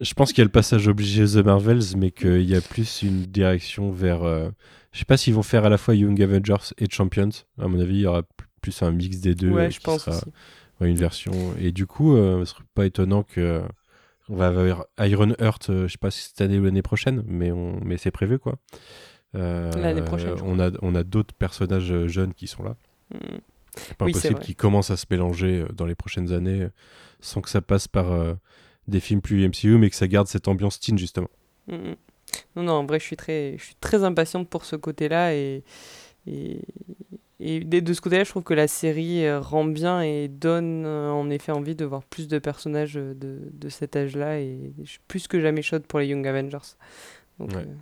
Je pense qu'il y a le passage obligé The Marvels, mais qu'il y a plus une direction vers. euh, Je sais pas s'ils vont faire à la fois Young Avengers et Champions. À mon avis, il y aura plus un mix des deux. ouais, je pense sera- aussi. ouais, une version. Et du coup, euh, ce serait pas étonnant que. On va avoir Iron Heart, euh, je sais pas si cette année ou l'année prochaine, mais, on... mais c'est prévu quoi. Euh, L'année prochaine, On a, on a d'autres personnages euh, jeunes qui sont là. Mm. C'est pas Oui, impossible qu'ils commencent à se mélanger euh, dans les prochaines années euh, sans que ça passe par euh, des films plus MCU, mais que ça garde cette ambiance teen justement. Mm, mm. Non, non, en vrai, je suis très, je suis très impatiente pour ce côté-là. Et, et, et de, ce côté-là, je trouve que la série rend bien et donne en effet envie de voir plus de personnages de, de cet âge-là. Et je suis plus que jamais chaude pour les Young Avengers. Donc, Ouais. euh,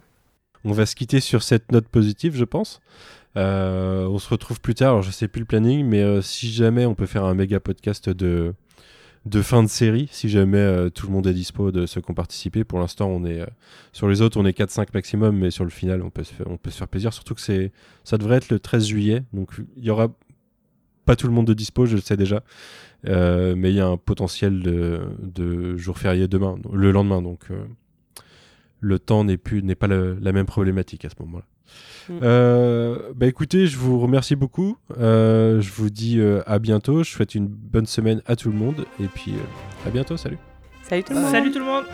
On va se quitter sur cette note positive, je pense. Euh, on se retrouve plus tard. Alors, je sais plus le planning, mais euh, si jamais on peut faire un méga podcast de fin de série, si jamais euh, tout le monde est dispo de ceux qui ont participé. Pour l'instant, on est sur les autres, on est 4-5 maximum, mais sur le final, on peut se faire, plaisir. Surtout que c'est ça devrait être le 13 juillet, donc il y aura pas tout le monde de dispo, je le sais déjà, mais il y a un potentiel de, de jour férié demain, le lendemain, donc. Le temps n'est plus n'est pas le- la même problématique à ce moment-là. Mm. Euh, bah écoutez, je vous remercie beaucoup. Euh, je vous dis euh, à bientôt. Je souhaite une bonne semaine à tout le monde et puis euh, à bientôt. Salut. Salut tout le monde! Salut tout le monde